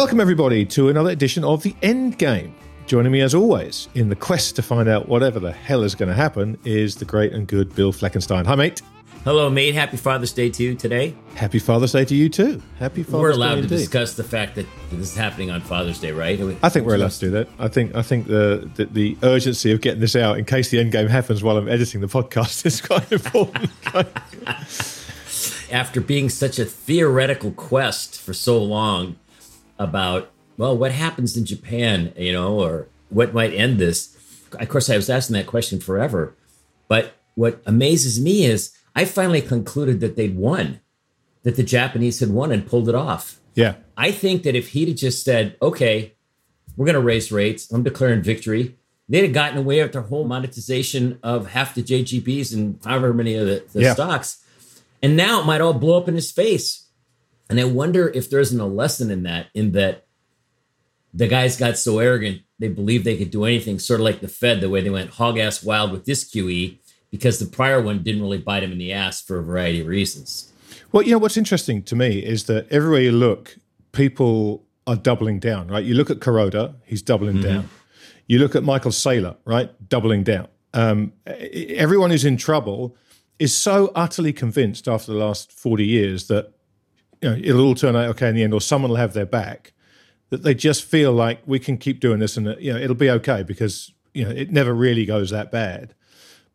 Welcome, everybody, to another edition of The End Game. Joining me, as always, in the quest to find out whatever the hell is going to happen is the great and good Bill Fleckenstein. Hi, mate. Hello, mate. Happy Father's Day to you today. Happy Father's Day to you, too. Happy Father's Day. We're allowed Day to indeed. discuss the fact that this is happening on Father's Day, right? I think we're allowed to do that. I think I think the, the the urgency of getting this out in case the end game happens while I'm editing the podcast is quite important. After being such a theoretical quest for so long about well, what happens in Japan, you know, or what might end this? Of course, I was asking that question forever. But what amazes me is I finally concluded that they'd won, that the Japanese had won and pulled it off. yeah, I think that if he'd have just said, okay, we're going to raise rates, I'm declaring victory, they'd have gotten away with their whole monetization of half the JGBs and however many of the, the Yeah. stocks. And now it might all blow up in his face. And I wonder if there isn't a lesson in that, in that the guys got so arrogant, they believed they could do anything, sort of like the Fed, the way they went hog ass wild with this QE, because the prior one didn't really bite him in the ass for a variety of reasons. Well, you know what's interesting to me is that everywhere you look, people are doubling down. Right? You look at Kuroda, he's doubling down. You look at Michael Saylor, right, doubling down. Um, everyone who's in trouble is so utterly convinced after the last forty years that you know it'll all turn out okay in the end, or someone will have their back. That they just feel like we can keep doing this, and you know it'll be okay because you know it never really goes that bad.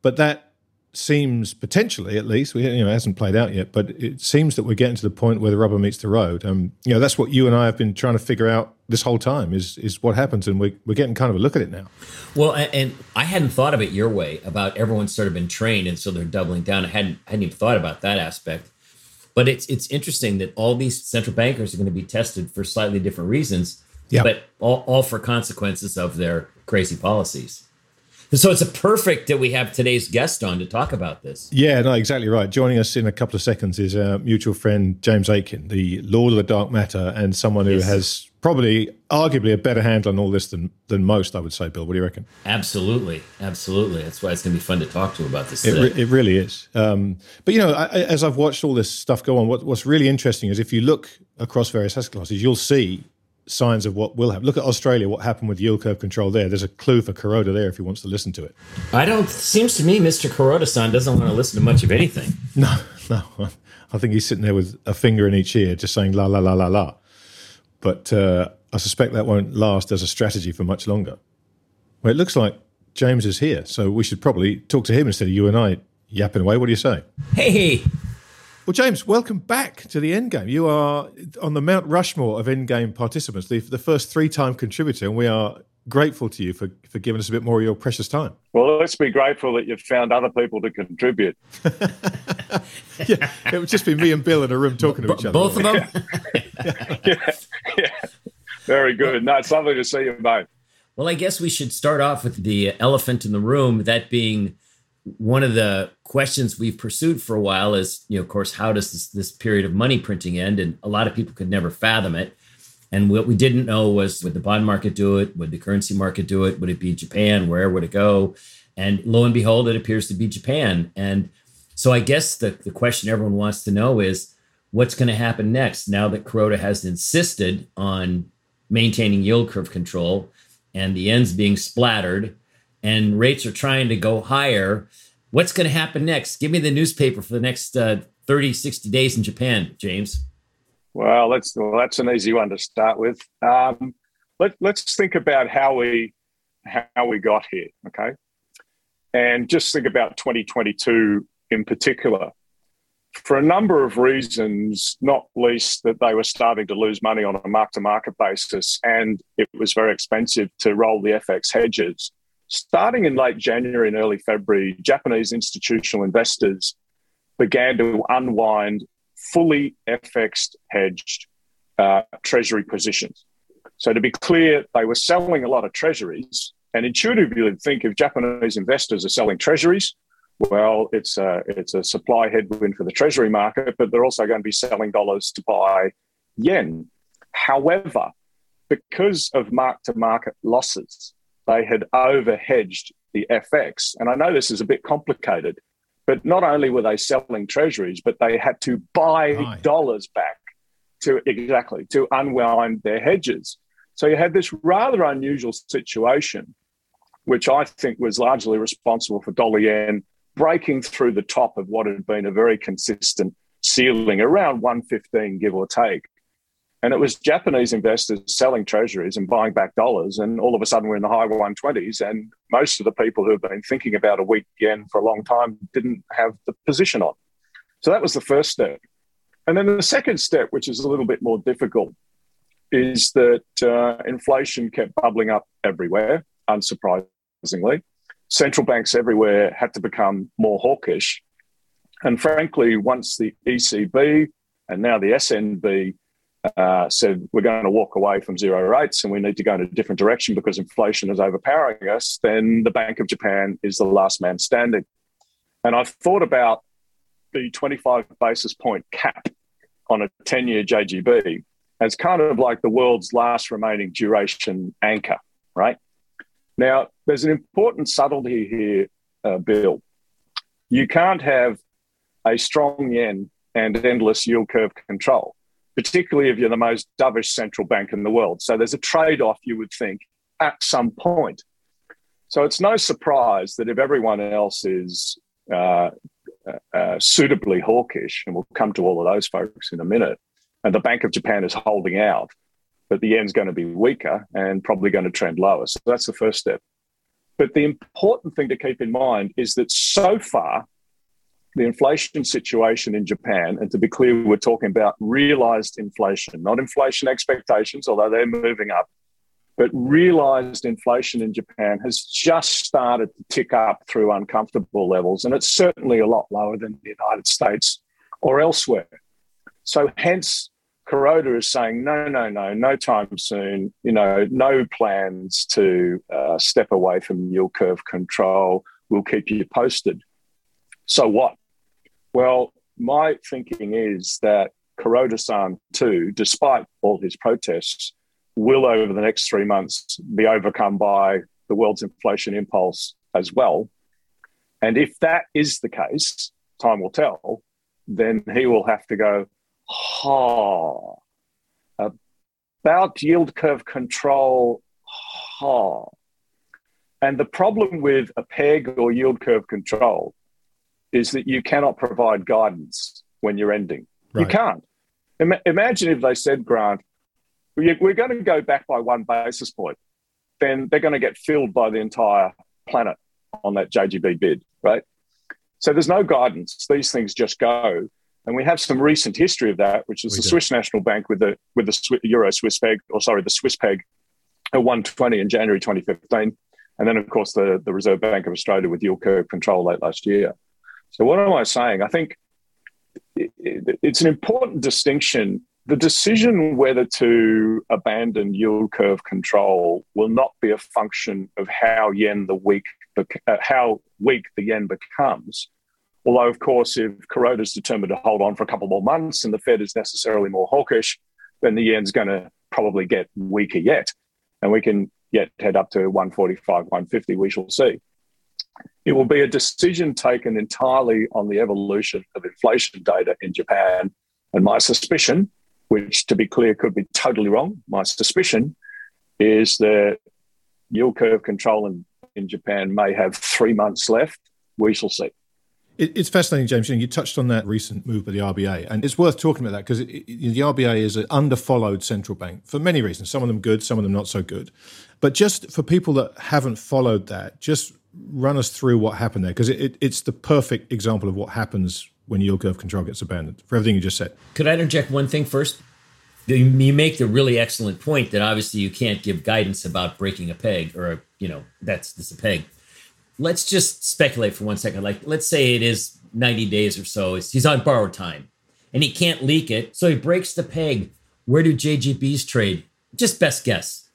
But that seems potentially, at least, we you know hasn't played out yet, but it seems that we're getting to the point where the rubber meets the road. Um, you know, that's what you and I have been trying to figure out this whole time is is what happens, and we're we're getting kind of a look at it now. Well, a- and I hadn't thought of it your way about everyone's sort of been trained, and so they're doubling down. I hadn't hadn't even thought about that aspect. But it's it's interesting that all these central bankers are going to be tested for slightly different reasons, Yeah. but all, all for consequences of their crazy policies. And so it's a perfect that we have today's guest on to talk about this. Yeah, no, exactly right. Joining us in a couple of seconds is our mutual friend James Aitken, the Lord of the Dark Matter, and someone who Yes. has probably, arguably, a better handle on all this than than most. I would say, Bill. What do you reckon? Absolutely, absolutely. That's why it's going to be fun to talk to him about this. It, re- it really is. Um, but you know, I, I- as I've watched all this stuff go on, what, what's really interesting is if you look across various asset classes, you'll see signs of what will happen. Look at Australia, what happened with yield curve control there. There's a clue for Kuroda there if he wants to listen to it. I don't. Seems to me, Mr. Kuroda-san doesn't want to listen to much of anything. No, no. I think he's sitting there with a finger in each ear, just saying la la la la la. But uh, I suspect that won't last as a strategy for much longer. Well, it looks like James is here, so we should probably talk to him instead of you and I yapping away. What do you say? Hey hey, Well, James, welcome back to the Endgame. You are on the Mount Rushmore of Endgame participants, the, the first three-time contributor, and we are grateful to you for, for giving us a bit more of your precious time. Well, let's be grateful that you've found other people to contribute. Yeah, it would just be me and Bill in a room talking to each other. both of them. yeah, yeah. Very good. No, it's lovely to see you, mate. Well, I guess we should start off with the elephant in the room, that being one of the questions we've pursued for a while is, you know, of course, how does this, this period of money printing end? And a lot of people could never fathom it. And what we didn't know was would the bond market do it? Would the currency market do it? Would it be Japan? Where would it go? And lo and behold, it appears to be Japan. And so I guess the, the question everyone wants to know is what's going to happen next now that Kuroda has insisted on maintaining yield curve control and the yen's being splattered and rates are trying to go higher. What's going to happen next? Give me the newspaper for the next uh, 30, 60 days in Japan, James. Well, that's well, that's an easy one to start with. Um, let, let's think about how we how we got here, okay? And just think about 2022 in particular. For a number of reasons, not least that they were starting to lose money on a mark to market basis, and it was very expensive to roll the FX hedges. Starting in late January and early February, Japanese institutional investors began to unwind fully FX hedged uh, treasury positions. So, to be clear, they were selling a lot of treasuries. And intuitively, you'd think if Japanese investors are selling treasuries, well, it's a, it's a supply headwind for the treasury market, but they're also going to be selling dollars to buy yen. However, because of mark to market losses, they had overhedged the FX. And I know this is a bit complicated, but not only were they selling treasuries, but they had to buy dollars back to exactly to unwind their hedges. So you had this rather unusual situation, which I think was largely responsible for dollar yen breaking through the top of what had been a very consistent ceiling around 115, give or take. And it was Japanese investors selling treasuries and buying back dollars. And all of a sudden, we're in the high 120s. And most of the people who have been thinking about a weak yen for a long time didn't have the position on. So that was the first step. And then the second step, which is a little bit more difficult, is that uh, inflation kept bubbling up everywhere, unsurprisingly. Central banks everywhere had to become more hawkish. And frankly, once the ECB and now the SNB uh, said we're going to walk away from zero rates and we need to go in a different direction because inflation is overpowering us, then the Bank of Japan is the last man standing. And I've thought about the 25 basis point cap on a 10 year JGB as kind of like the world's last remaining duration anchor, right? Now, there's an important subtlety here, uh, Bill. You can't have a strong yen and endless yield curve control particularly if you're the most dovish central bank in the world. So there's a trade off, you would think, at some point. So it's no surprise that if everyone else is uh, uh, uh, suitably hawkish, and we'll come to all of those folks in a minute, and the Bank of Japan is holding out, that the yen's going to be weaker and probably going to trend lower. So that's the first step. But the important thing to keep in mind is that so far, the inflation situation in Japan, and to be clear, we're talking about realized inflation, not inflation expectations, although they're moving up, but realized inflation in Japan has just started to tick up through uncomfortable levels. And it's certainly a lot lower than the United States or elsewhere. So, hence, Kuroda is saying, no, no, no, no time soon, you know, no plans to uh, step away from yield curve control. We'll keep you posted. So what? Well, my thinking is that Kuroda-san too, despite all his protests, will over the next three months be overcome by the world's inflation impulse as well. And if that is the case, time will tell, then he will have to go, ha, about yield curve control, ha. And the problem with a peg or yield curve control is that you cannot provide guidance when you're ending. Right. You can't. Im- imagine if they said, Grant, we're going to go back by one basis point, then they're going to get filled by the entire planet on that JGB bid, right? So there's no guidance. These things just go. And we have some recent history of that, which is we the do. Swiss National Bank with the with the Euro Swiss peg, or sorry, the Swiss peg at 120 in January 2015. And then, of course, the, the Reserve Bank of Australia with yield curve control late last year. So, what am I saying? I think it's an important distinction. The decision whether to abandon yield curve control will not be a function of how yen the weak, uh, how weak the yen becomes. Although, of course, if Kuroda is determined to hold on for a couple more months and the Fed is necessarily more hawkish, then the yen's going to probably get weaker yet, and we can yet head up to 145, 150. We shall see. It will be a decision taken entirely on the evolution of inflation data in Japan. And my suspicion, which to be clear could be totally wrong, my suspicion is that yield curve control in, in Japan may have three months left. We shall see. It's fascinating, James. You touched on that recent move by the RBA, and it's worth talking about that because the RBA is an underfollowed central bank for many reasons. Some of them good, some of them not so good. But just for people that haven't followed that, just run us through what happened there because it, it, it's the perfect example of what happens when yield curve control gets abandoned for everything you just said. Could I interject one thing first? You make the really excellent point that obviously you can't give guidance about breaking a peg or, a, you know, that's, that's a peg. Let's just speculate for one second. Like, let's say it is 90 days or so he's on borrowed time and he can't leak it. So he breaks the peg. Where do JGBs trade? Just best guess.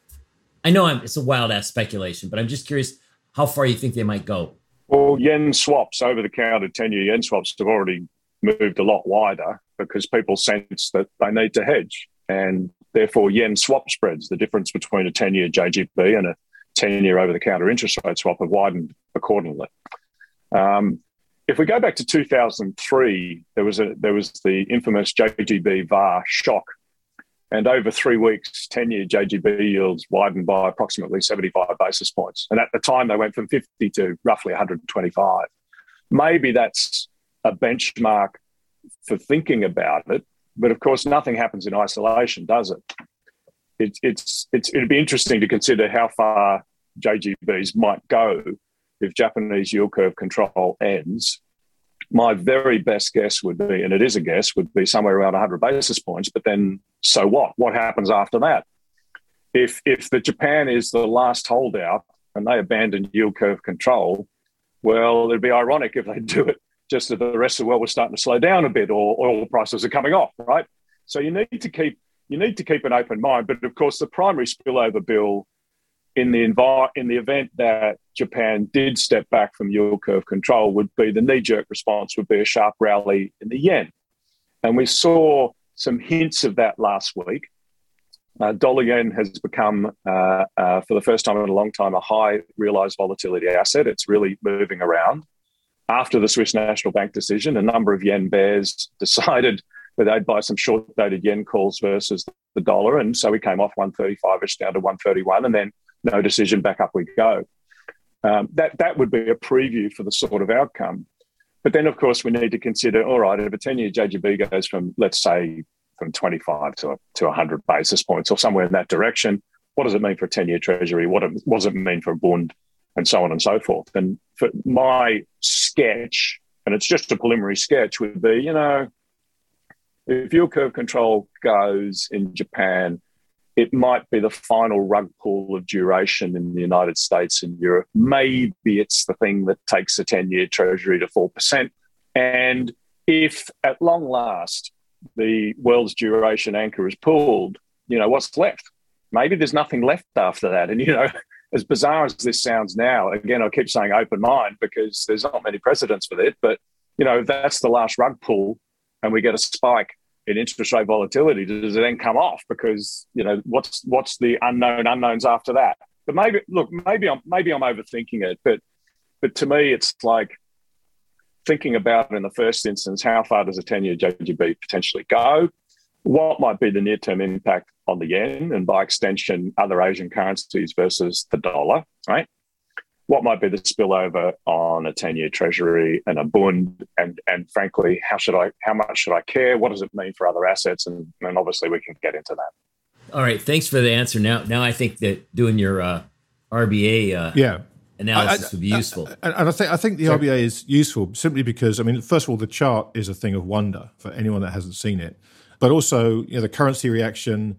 I know I'm, it's a wild ass speculation, but I'm just curious how far do you think they might go. Well, yen swaps, over the counter 10 year yen swaps have already moved a lot wider because people sense that they need to hedge. And therefore, yen swap spreads, the difference between a 10 year JGB and a 10 year over the counter interest rate swap, have widened accordingly. Um, if we go back to 2003, there was a there was the infamous JGB VAR shock, and over three weeks, 10-year JGB yields widened by approximately 75 basis points, and at the time they went from 50 to roughly 125. Maybe that's a benchmark for thinking about it, but of course, nothing happens in isolation, does it? it it's it's it'd be interesting to consider how far JGBs might go if Japanese yield curve control ends, my very best guess would be, and it is a guess, would be somewhere around 100 basis points. But then, so what? What happens after that? If if the Japan is the last holdout and they abandon yield curve control, well, it'd be ironic if they do it just as the rest of the world was starting to slow down a bit, or oil prices are coming off, right? So you need to keep you need to keep an open mind. But of course, the primary spillover bill in the in the event that Japan did step back from yield curve control, would be the knee jerk response would be a sharp rally in the yen, and we saw some hints of that last week. Uh, dollar yen has become, uh, uh, for the first time in a long time, a high realized volatility asset. It's really moving around. After the Swiss National Bank decision, a number of yen bears decided that they'd buy some short dated yen calls versus the dollar. And so we came off 135 ish down to 131. And then no decision, back up we go. Um, that that would be a preview for the sort of outcome. But then, of course, we need to consider: all right, if a ten-year JGB goes from, let's say, from 25 to to 100 basis points or somewhere in that direction, what does it mean for a 10-year Treasury? What, it, what does it mean for a bond, and so on and so forth? And for my sketch, and it's just a preliminary sketch, would be, you know, if yield curve control goes in Japan it might be the final rug pull of duration in the United States and Europe. Maybe it's the thing that takes a 10 year treasury to 4%. And if at long last the world's duration anchor is pulled, you know, what's left? Maybe there's nothing left after that. And, you know, as bizarre as this sounds now, again, I keep saying open mind because there's not many precedents for it. But, you know, if that's the last rug pull and we get a spike in interest rate volatility does it then come off? Because you know what's what's the unknown unknowns after that? But maybe look maybe i'm maybe i'm overthinking it but but to me it's like thinking about in the first instance how far does a 10-year jgb potentially go? What might be the near-term impact on the yen and by extension other asian currencies versus the dollar right what might be the spillover on a 10 year treasury and a bund and and frankly how should i how much should i care? What does it mean for other assets? And, and obviously we can get into that. All right. Thanks for the answer. Now now i think that doing your uh, rba uh, yeah. analysis I, I, would be useful. And I think I think the RBA is useful simply because I mean first of all the chart is a thing of wonder for anyone that hasn't seen it. But also you know the currency reaction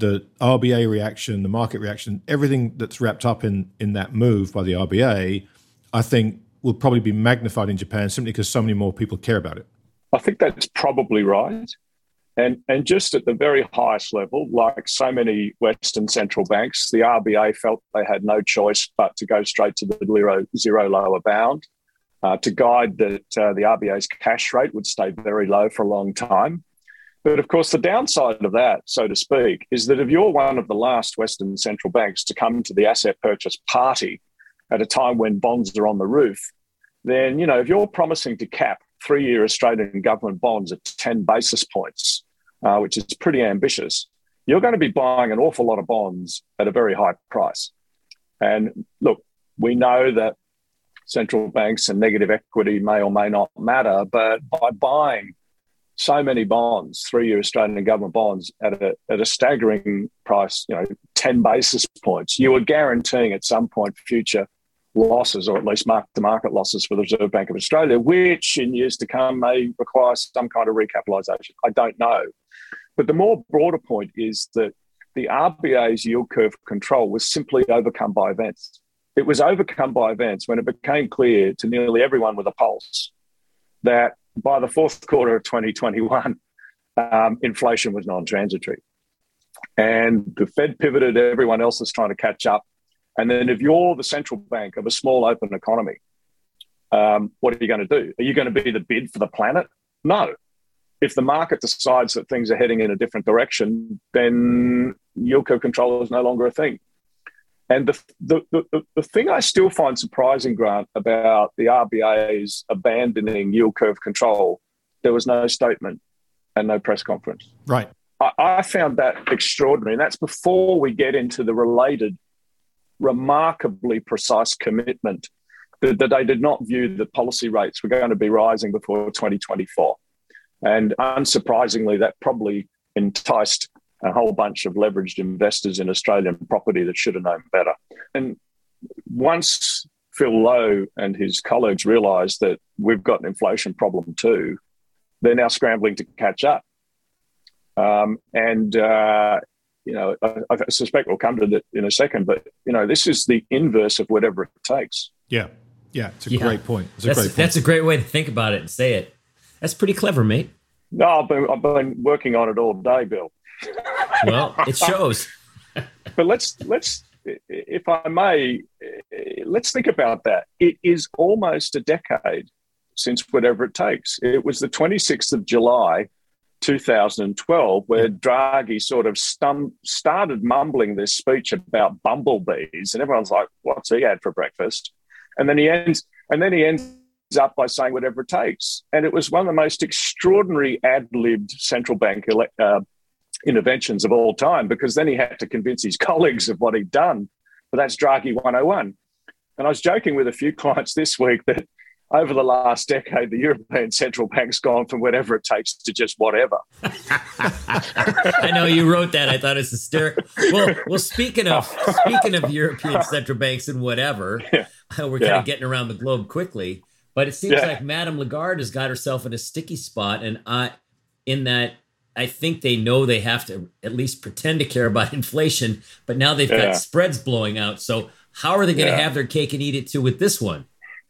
the RBA reaction, the market reaction, everything that's wrapped up in in that move by the RBA, I think will probably be magnified in Japan simply because so many more people care about it. I think that's probably right. And, and just at the very highest level, like so many Western central banks, the RBA felt they had no choice but to go straight to the zero, zero lower bound uh, to guide that uh, the RBA's cash rate would stay very low for a long time. But of course, the downside of that, so to speak, is that if you're one of the last Western central banks to come to the asset purchase party at a time when bonds are on the roof, then, you know, if you're promising to cap three year Australian government bonds at 10 basis points, uh, which is pretty ambitious, you're going to be buying an awful lot of bonds at a very high price. And look, we know that central banks and negative equity may or may not matter, but by buying so many bonds, three-year Australian government bonds at a, at a staggering price, you know, 10 basis points, you were guaranteeing at some point future losses, or at least mark-to-market losses for the Reserve Bank of Australia, which in years to come may require some kind of recapitalisation. I don't know. But the more broader point is that the RBA's yield curve control was simply overcome by events. It was overcome by events when it became clear to nearly everyone with a pulse that by the fourth quarter of 2021, um, inflation was non transitory. And the Fed pivoted, everyone else is trying to catch up. And then if you're the central bank of a small open economy, um, what are you going to do? Are you going to be the bid for the planet? No. If the market decides that things are heading in a different direction, then yield curve control is no longer a thing. And the, the, the, the thing I still find surprising, Grant, about the RBA's abandoning yield curve control, there was no statement and no press conference. Right. I, I found that extraordinary. And that's before we get into the related, remarkably precise commitment that, that they did not view that policy rates were going to be rising before 2024. And unsurprisingly, that probably enticed a whole bunch of leveraged investors in Australian property that should have known better. And once Phil Lowe and his colleagues realised that we've got an inflation problem too, they're now scrambling to catch up. Um, and uh, you know, I, I, suspect we'll come to that in a second. But you know, this is the inverse of whatever it takes. Yeah, yeah, it's a yeah. great point. It's that's, a great point. That's a great way to think about it and say it. That's pretty clever, mate. No, I've been, I've been working on it all day, Bill. Well, it shows. but let's let's, if I may, let's think about that. It is almost a decade since whatever it takes. It was the 26th of July 2012, where Draghi sort of stum- started mumbling this speech about bumblebees, and everyone's like, "What's he had for breakfast?" And then he ends, and then he ends up by saying whatever it takes. And it was one of the most extraordinary ad-libbed central bank ele- uh, interventions of all time, because then he had to convince his colleagues of what he'd done. But that's Draghi 101. And I was joking with a few clients this week that over the last decade, the European Central Bank's gone from whatever it takes to just whatever. I know you wrote that. I thought it's hysterical. Well, well, speaking of speaking of European central banks and whatever, yeah. we're kind yeah. of getting around the globe quickly. But it seems yeah. like Madame Lagarde has got herself in a sticky spot, and I, in that, I think they know they have to at least pretend to care about inflation, but now they've got spreads blowing out. So how are they going to have their cake and eat it too with this one?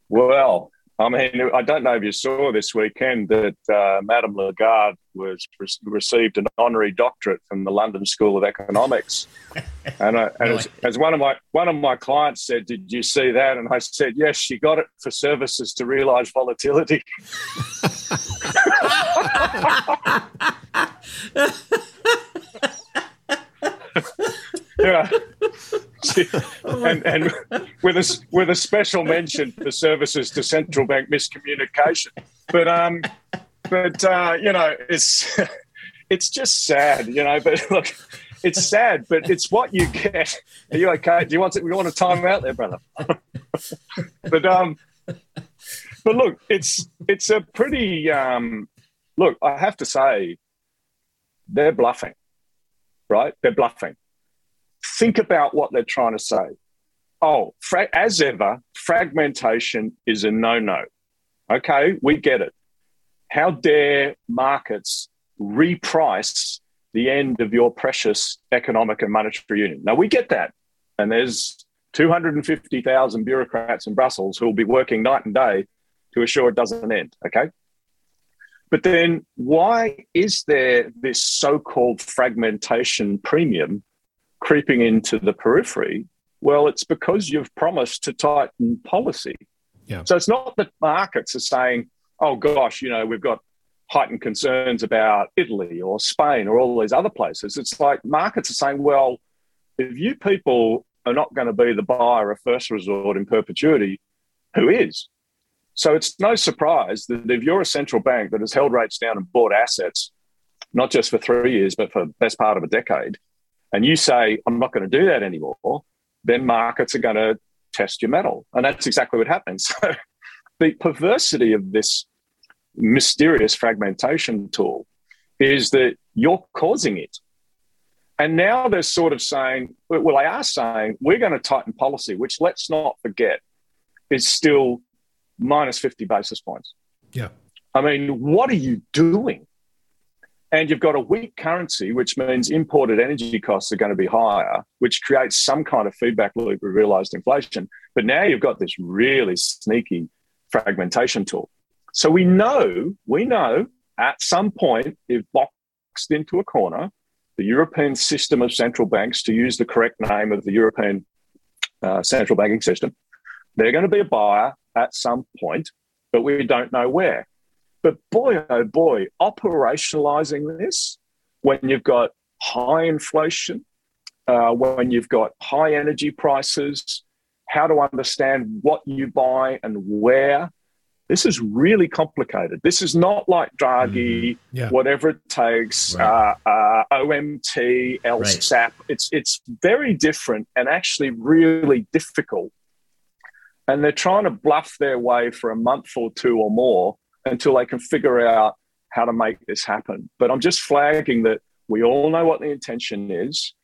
Well, I mean, I don't know if you saw this weekend that uh, Madame Lagarde was re- received an honorary doctorate from the London School of Economics, and, I, and as, as, one of my one of my clients said, "Did you see that?" And I said, "Yes, she got it for services to realise volatility." yeah. and, and with a with a special mention for services to central bank miscommunication. But um, but uh, you know, it's it's just sad, you know. But look, it's sad, but it's what you get. Are you okay? Do you want to, you want to time out there, brother? but um, but look, it's it's a pretty um, look. I have to say, they're bluffing, right? They're bluffing think about what they're trying to say. Oh, fra- as ever, fragmentation is a no no. Okay, we get it. How dare markets reprice the end of your precious economic and monetary union? Now, we get that. And there's 250,000 bureaucrats in Brussels who will be working night and day to assure it doesn't end. Okay. But then why is there this so called fragmentation premium creeping into the periphery? Well, it's because you've promised to tighten policy. Yeah. So it's not that markets are saying, oh gosh, you know, we've got heightened concerns about Italy or Spain or all these other places. It's like markets are saying, well, if you people are not going to be the buyer of first resort in perpetuity, who is? So it's no surprise that if you're a central bank that has held rates down and bought assets, not just for three years, but for the best part of a decade, and you say, I'm not going to do that anymore, then markets are going to test your mettle. And that's exactly what happens. So the perversity of this mysterious fragmentation tool is that you're causing it. And now they're sort of saying, well, they are saying we're going to tighten policy, which let's not forget is still minus 50 basis points. Yeah. I mean, what are you doing? And you've got a weak currency, which means imported energy costs are going to be higher, which creates some kind of feedback loop of realized inflation. But now you've got this really sneaky fragmentation tool. So we know, we know at some point, if boxed into a corner, the European system of central banks, to use the correct name of the European uh, central banking system, they're going to be a buyer at some point, but we don't know where. But boy, oh boy, operationalizing this when you've got high inflation, uh, when you've got high energy prices, how to understand what you buy and where. This is really complicated. This is not like Draghi, mm, yeah. whatever it takes, right. uh, uh, OMT, LSAP. Right. It's it's very different and actually really difficult. And they're trying to bluff their way for a month or two or more until they can figure out how to make this happen. But I'm just flagging that we all know what the intention is.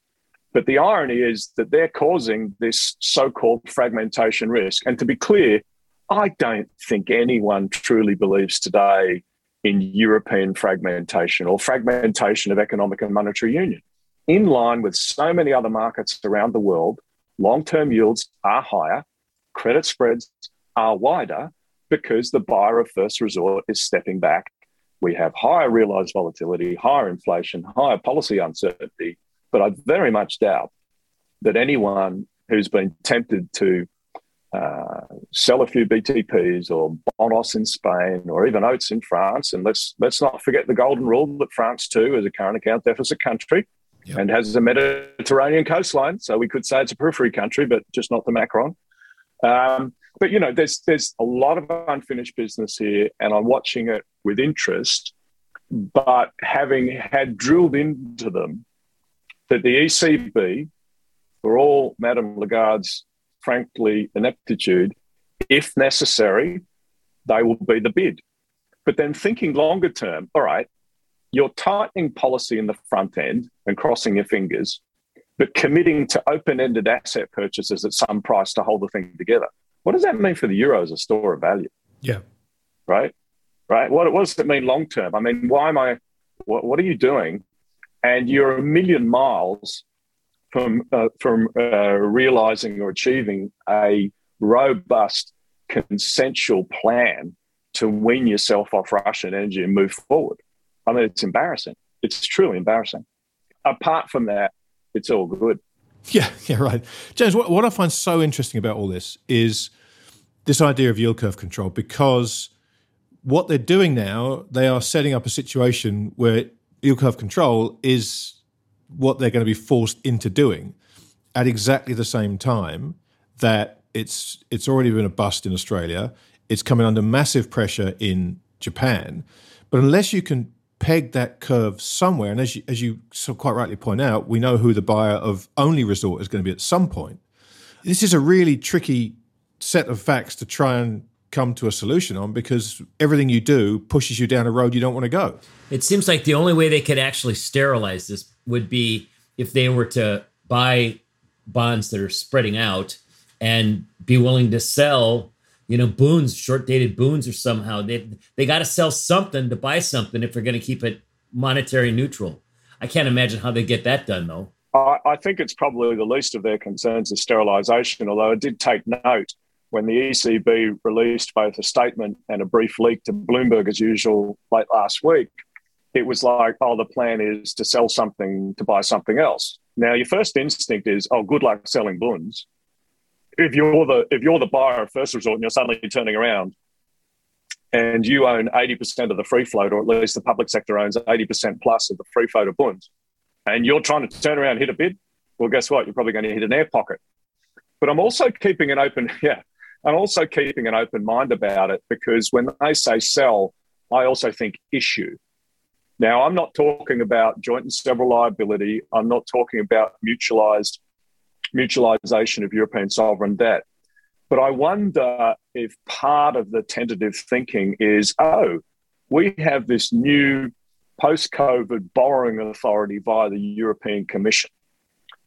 But the irony is that they're causing this so called fragmentation risk. And to be clear, I don't think anyone truly believes today in European fragmentation or fragmentation of economic and monetary union. In line with so many other markets around the world, long term yields are higher, credit spreads are wider because the buyer of first resort is stepping back. We have higher realized volatility, higher inflation, higher policy uncertainty, but I very much doubt that anyone who's been tempted to uh, sell a few BTPs or Bonos in Spain or even OATs in France, and let's let's not forget the golden rule that France too is a current account deficit country yep. and has a Mediterranean coastline, so we could say it's a periphery country, but just not the Macron. Um, but you know, there's there's a lot of unfinished business here, and I'm watching it with interest. But having had drilled into them that the ECB, for all Madame Lagarde's frankly ineptitude, if necessary, they will be the bid. But then thinking longer term, all right, you're tightening policy in the front end and crossing your fingers, but committing to open ended asset purchases at some price to hold the thing together. What does that mean for the euro as a store of value? Yeah. Right. Right. What, what does it mean long term? I mean, why am I, what, what are you doing and you're a million miles from uh, from uh, realizing or achieving a robust consensual plan to wean yourself off Russian energy and move forward. I mean, it's embarrassing. It's truly embarrassing. Apart from that, it's all good. Yeah, yeah, right. James, what, what I find so interesting about all this is this idea of yield curve control because what they're doing now, they are setting up a situation where yield curve control is what they're going to be forced into doing at exactly the same time that it's it's already been a bust in Australia. It's coming under massive pressure in Japan. But unless you can peg that curve somewhere, and as you, as you so quite rightly point out, we know who the buyer of only resort is going to be at some point. This is a really tricky set of facts to try and come to a solution on because everything you do pushes you down a road you don't want to go. It seems like the only way they could actually sterilize this would be if they were to buy bonds that are spreading out and be willing to sell you know bunds short dated bunds or somehow. They they got to sell something to buy something if they're going to keep it monetary neutral. I can't imagine how they get that done though. I, I think it's probably the least of their concerns is sterilization although i did take note when the ECB released both a statement and a brief leak to Bloomberg as usual late last week, it was like, oh, the plan is to sell something to buy something else. Now, your first instinct is, oh, good luck selling bonds. If you're the if you're the buyer of first resort and you're suddenly turning around and you own 80% of the free float, or at least the public sector owns 80% plus of the free float of bonds, and you're trying to turn around and hit a bid, well, guess what? You're probably going to hit an air pocket. But I'm also keeping an open, yeah, I'm also keeping an open mind about it because when they say sell, I also think issue. Now, I'm not talking about joint and several liability. I'm not talking about mutualized mutualization of European sovereign debt. But I wonder if part of the tentative thinking is, oh, we have this new post-COVID borrowing authority via the European Commission,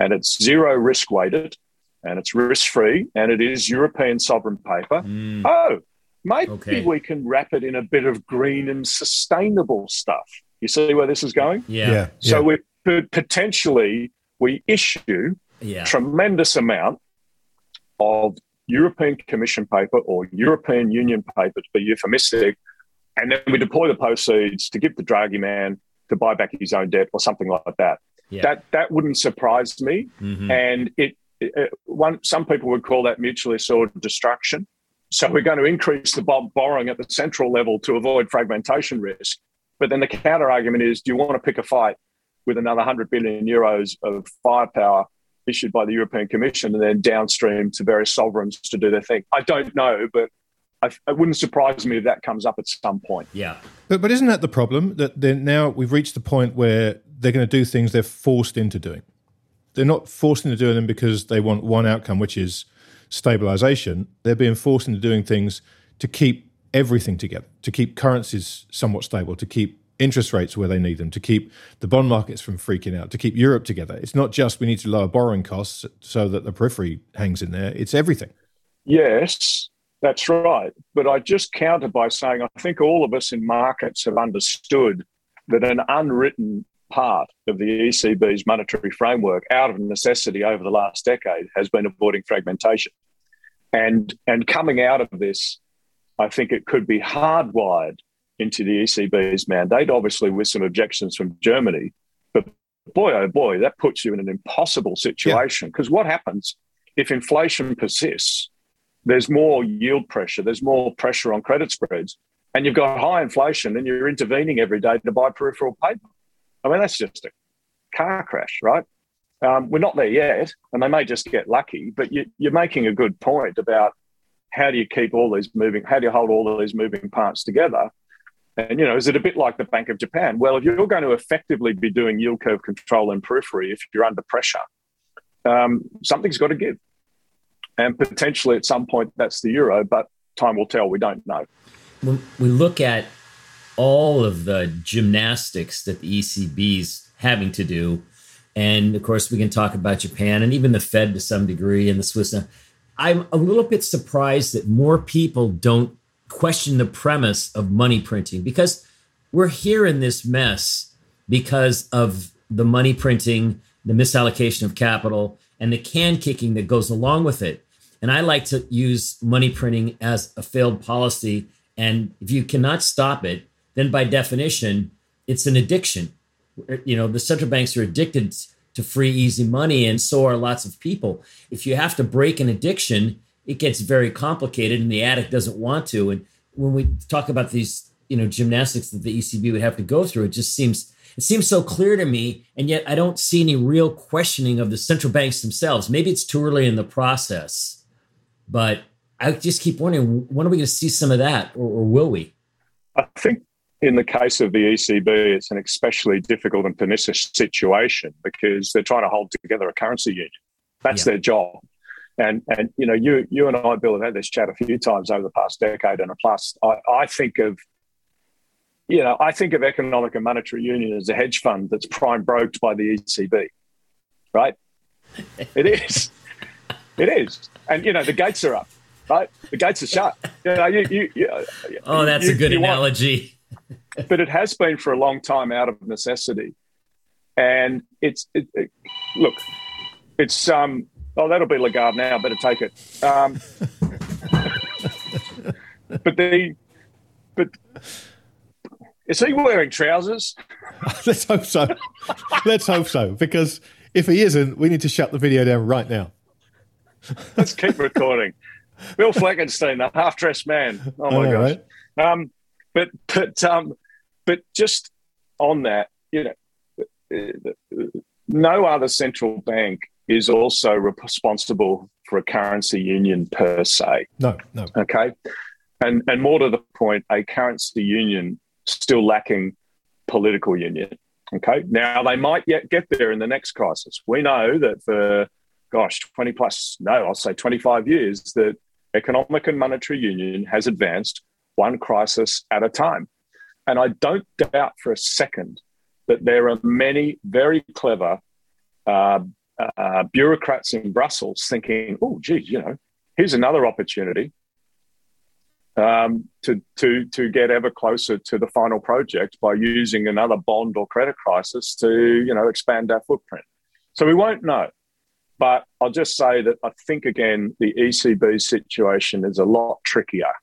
and it's zero risk weighted and it's risk free and it is European sovereign paper. Mm. Oh, maybe okay. we can wrap it in a bit of green and sustainable stuff. You see where this is going? Yeah. yeah. So we could potentially we issue yeah. tremendous amount of European Commission paper or European Union paper to be euphemistic and then we deploy the proceeds to give the Draghi man to buy back his own debt or something like that. Yeah. That that wouldn't surprise me, mm-hmm. and it, it, Uh, one some people would call that mutually assured destruction. So we're going to increase the borrowing at the central level to avoid fragmentation risk. But then the counter argument is, do you want to pick a fight with another 100 billion euros of firepower issued by the European Commission and then downstream to various sovereigns to do their thing? I don't know, but I, it wouldn't surprise me if that comes up at some point. Yeah. But, but isn't that the problem? That then now we've reached the point where they're going to do things they're forced into doing. They're not forced into doing them because they want one outcome, which is stabilization. They're being forced into doing things to keep everything together, to keep currencies somewhat stable, to keep interest rates where they need them, to keep the bond markets from freaking out, to keep Europe together. It's not just we need to lower borrowing costs so that the periphery hangs in there, it's everything. Yes, that's right. But I just counter by saying I think all of us in markets have understood that an unwritten part of the ECB's monetary framework out of necessity over the last decade has been avoiding fragmentation. And, and coming out of this, I think it could be hardwired into the ECB's mandate, obviously with some objections from Germany. But boy, oh boy, that puts you in an impossible situation. Because yeah. what happens if inflation persists? There's more yield pressure, there's more pressure on credit spreads, and you've got high inflation and you're intervening every day to buy peripheral paper. I mean, that's just a car crash, right? Um, we're not there yet, and they may just get lucky, but you, you're making a good point about how do you keep all these moving, how do you hold all these moving parts together? And, you know, is it a bit like the Bank of Japan? Well, if you're going to effectively be doing yield curve control in periphery, if you're under pressure, um, something's got to give. And potentially at some point that's the euro, but time will tell. We don't know. When we look at all of the gymnastics that the ECB's having to do, and of course we can talk about Japan and even the Fed to some degree and the Swiss. I'm a little bit surprised that more people don't question the premise of money printing because we're here in this mess because of the money printing, the misallocation of capital, and the can kicking that goes along with it. And I like to use money printing as a failed policy. And if you cannot stop it, then by definition, it's an addiction. You know, the central banks are addicted to free, easy money, and so are lots of people. If you have to break an addiction, it gets very complicated, and the addict doesn't want to. And when we talk about these, you know, gymnastics that the ECB would have to go through, it just seems it seems so clear to me, and yet I don't see any real questioning of the central banks themselves. Maybe it's too early in the process, but I just keep wondering when are we going to see some of that, or, or will we? I think in the case of the ECB, it's an especially difficult and pernicious situation because they're trying to hold together a currency union. That's yeah. their job. And and you know, you you and I, Bill, have had this chat a few times over the past decade and a plus. I, I think of you know, I think of economic and monetary union as a hedge fund that's prime broked by the ECB, right? it is. It is. And, you know, the gates are up, right? The gates are shut. You know, you, you, you, oh, that's a good analogy. But it has been for a long time out of necessity. And it's, it, it, look, it's, um, oh, that'll be Lagarde now. Better take it. Um, but the, but is he wearing trousers? Let's hope so. Let's hope so. Because if he isn't, we need to shut the video down right now. Let's keep recording. Bill Fleckenstein, the half-dressed man. Oh my gosh. Right? Um, but but um, but just on that, you know, no other central bank is also responsible for a currency union per se. No, no. Okay, and and more to the point, a currency union still lacking political union. Okay. Now they might yet get there in the next crisis. We know that for, gosh, 20 plus, no, I'll say 25 years, that economic and monetary union has advanced one crisis at a time. And I don't doubt for a second that there are many very clever uh, uh, bureaucrats in Brussels thinking, oh, geez, you know, here's another opportunity um, to, to, to get ever closer to the final project by using another bond or credit crisis to you know expand our footprint. So we won't know. But I'll just say that I think again the ECB situation is a lot trickier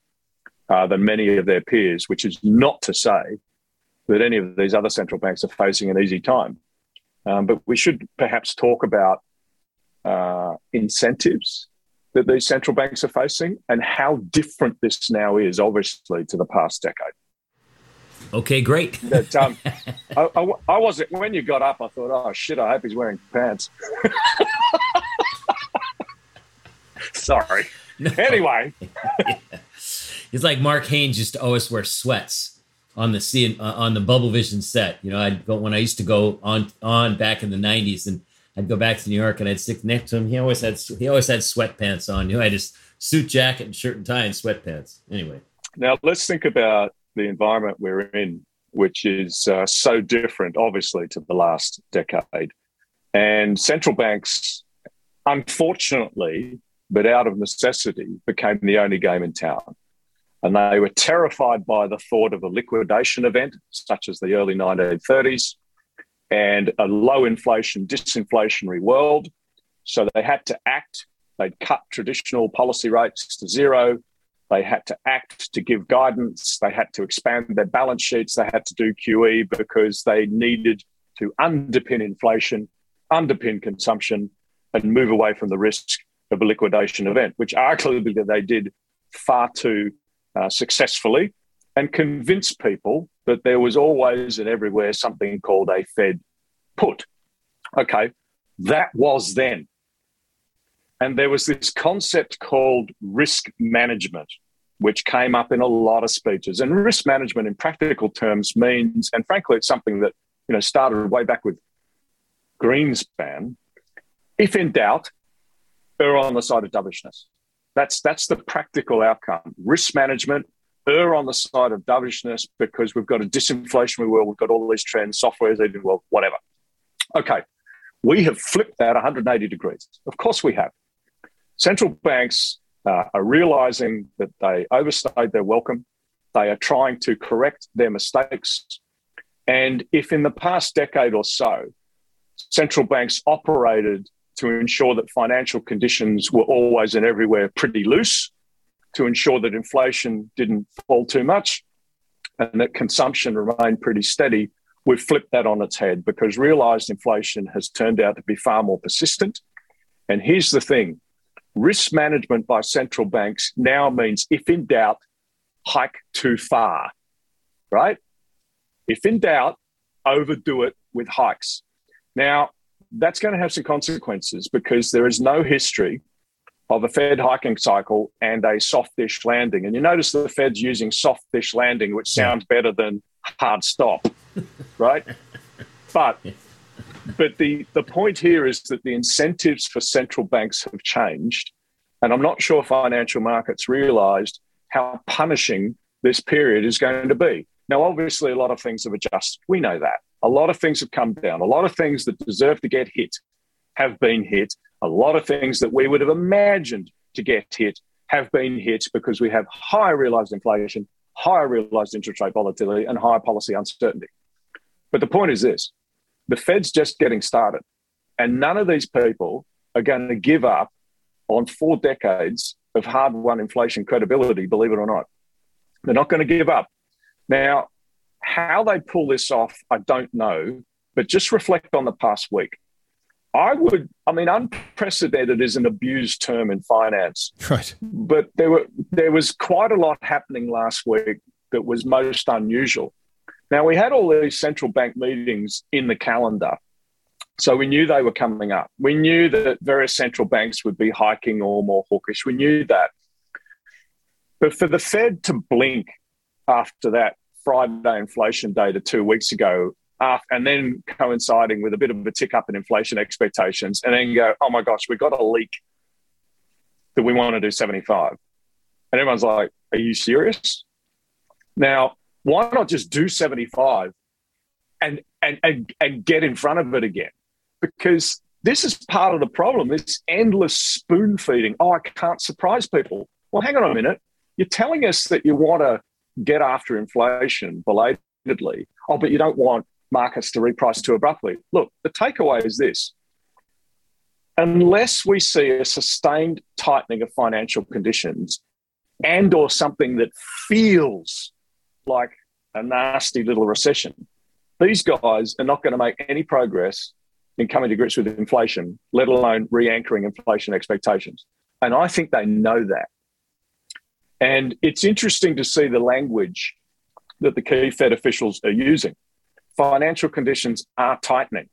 uh, than many of their peers, which is not to say that any of these other central banks are facing an easy time. Um, but we should perhaps talk about uh, incentives that these central banks are facing and how different this now is, obviously, to the past decade. Okay, great. That, um, I, I, I, wasn't when you got up. I thought, oh shit! I hope he's wearing pants. Sorry. No. Anyway, it's like Mark Haines used to always wear sweats on the scene uh, on the Bubble Vision set. You know, I'd go when I used to go on on back in the '90s, and I'd go back to New York, and I'd stick next to him. He always had he always had sweatpants on. You know, I just suit jacket and shirt and tie and sweatpants. Anyway, now let's think about the environment we're in, which is uh, so different, obviously, to the last decade. And central banks, unfortunately, but out of necessity, became the only game in town. And they were terrified by the thought of a liquidation event, such as the early 1930s, and a low inflation, disinflationary world. So they had to act. They'd cut traditional policy rates to zero. They had to act to give guidance. They had to expand their balance sheets. They had to do QE because they needed to underpin inflation, underpin consumption, and move away from the risk of a liquidation event, which arguably they did far too uh, successfully and convince people that there was always and everywhere something called a Fed put. Okay, that was then. And there was this concept called risk management, which came up in a lot of speeches. And risk management, in practical terms, means, and frankly, it's something that you know started way back with Greenspan. If in doubt, err on the side of dovishness. That's that's the practical outcome. Risk management, err on the side of dovishness because we've got a disinflationary world, we've got all these trends, software software's eating well, whatever. Okay, we have flipped that 180 degrees. Of course, we have. Central banks uh, are realizing that they overstayed their welcome. They are trying to correct their mistakes. And if in the past decade or so, central banks operated to ensure that financial conditions were always and everywhere pretty loose, to ensure that inflation didn't fall too much, and that consumption remained pretty steady, we've flipped that on its head because realized inflation has turned out to be far more persistent. And here's the thing risk management by central banks now means if in doubt, hike too far, right? If in doubt, overdo it with hikes. Now, that's going to have some consequences because there is no history of a Fed hiking cycle and a softish landing. And you notice the Fed's using softish landing, which sounds better than hard stop, right? But but the, the point here is that the incentives for central banks have changed. And I'm not sure financial markets realized how punishing this period is going to be. Now, obviously, a lot of things have adjusted. We know that. A lot of things have come down. A lot of things that deserve to get hit have been hit. A lot of things that we would have imagined to get hit have been hit because we have higher realized inflation, higher realized interest rate volatility, and higher policy uncertainty. But the point is this the Fed's just getting started. And none of these people are going to give up on four decades of hard won inflation credibility, believe it or not. They're not going to give up. Now, how they pull this off, I don't know, but just reflect on the past week. I would, I mean, unprecedented is an abused term in finance. Right. But there were there was quite a lot happening last week that was most unusual. Now we had all these central bank meetings in the calendar. So we knew they were coming up. We knew that various central banks would be hiking or more hawkish. We knew that. But for the Fed to blink after that Friday inflation data two weeks ago, uh, and then coinciding with a bit of a tick up in inflation expectations, and then go, oh my gosh, we've got a leak that we want to do 75. And everyone's like, are you serious? Now, why not just do 75 and, and, and, and get in front of it again? Because this is part of the problem this endless spoon feeding. Oh, I can't surprise people. Well, hang on a minute. You're telling us that you want to get after inflation belatedly. Oh, but you don't want markets to reprice too abruptly. Look, the takeaway is this unless we see a sustained tightening of financial conditions, and or something that feels like a nasty little recession, these guys are not going to make any progress in coming to grips with inflation, let alone re anchoring inflation expectations. And I think they know that. And it's interesting to see the language that the key Fed officials are using. Financial conditions are tightening,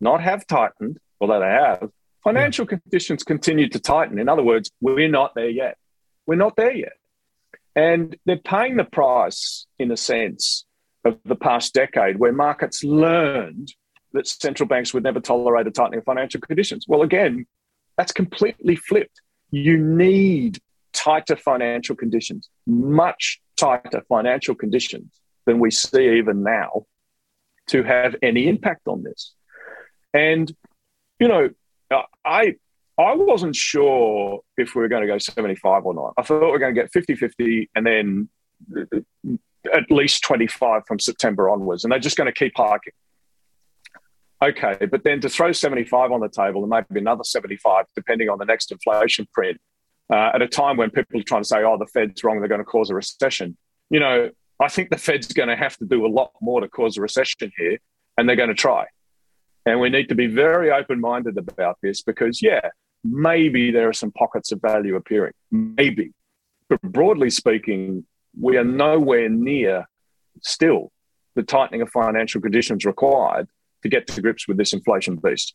not have tightened, although they have. Financial yeah. conditions continue to tighten. In other words, we're not there yet. We're not there yet. And they're paying the price, in a sense, of the past decade where markets learned that central banks would never tolerate a tightening of financial conditions. Well, again, that's completely flipped. You need tighter financial conditions, much tighter financial conditions than we see even now to have any impact on this. And, you know, I I wasn't sure if we were going to go 75 or not. I thought we were going to get 50 50 and then at least 25 from September onwards, and they're just going to keep hiking. Okay, but then to throw 75 on the table and maybe another 75, depending on the next inflation print, uh, at a time when people are trying to say, oh, the Fed's wrong, they're going to cause a recession. You know, I think the Fed's going to have to do a lot more to cause a recession here, and they're going to try. And we need to be very open minded about this because, yeah, maybe there are some pockets of value appearing, maybe. But broadly speaking, we are nowhere near still the tightening of financial conditions required to get to grips with this inflation beast.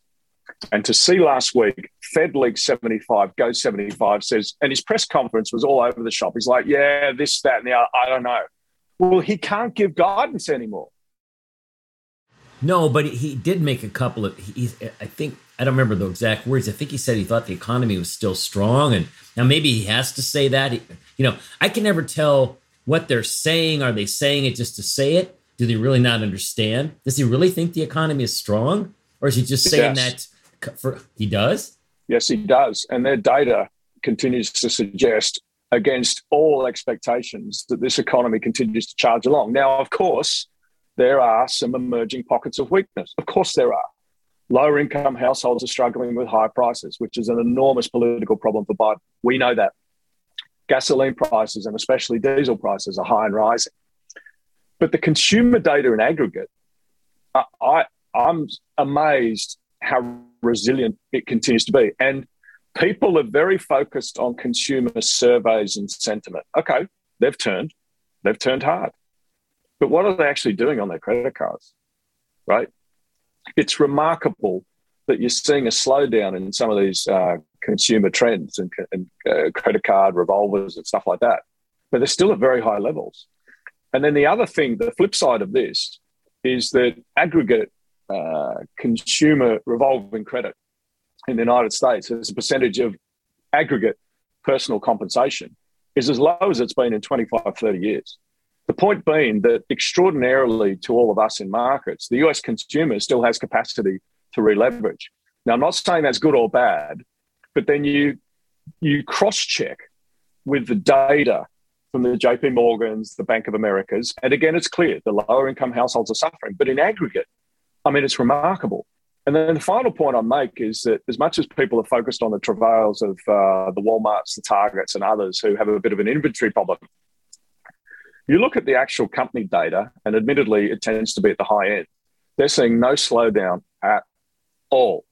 And to see last week, Fed League 75, Go 75 says, and his press conference was all over the shop. He's like, yeah, this, that, and the other. I don't know. Well, he can't give guidance anymore. No, but he did make a couple of. He, I think I don't remember the exact words. I think he said he thought the economy was still strong, and now maybe he has to say that. He, you know, I can never tell what they're saying. Are they saying it just to say it? Do they really not understand? Does he really think the economy is strong, or is he just saying that for he does? Yes, he does, and their data continues to suggest against all expectations that this economy continues to charge along. Now, of course, there are some emerging pockets of weakness. Of course, there are. Lower income households are struggling with high prices, which is an enormous political problem for Biden. We know that. Gasoline prices and especially diesel prices are high and rising. But the consumer data in aggregate, I, I'm amazed how resilient it continues to be. And people are very focused on consumer surveys and sentiment. Okay, they've turned, they've turned hard. But what are they actually doing on their credit cards? Right? It's remarkable that you're seeing a slowdown in some of these uh, consumer trends and, and uh, credit card revolvers and stuff like that. But they're still at very high levels. And then the other thing, the flip side of this, is that aggregate uh, consumer revolving credit in the United States as a percentage of aggregate personal compensation is as low as it's been in 25, 30 years. The point being that extraordinarily to all of us in markets, the US consumer still has capacity to re-leverage. Now, I'm not saying that's good or bad, but then you you cross check with the data from the JP Morgans, the Bank of Americas. And again, it's clear the lower income households are suffering. But in aggregate, I mean, it's remarkable. And then the final point I make is that as much as people are focused on the travails of uh, the Walmarts, the Targets, and others who have a bit of an inventory problem, you look at the actual company data, and admittedly, it tends to be at the high end. They're seeing no slowdown at all.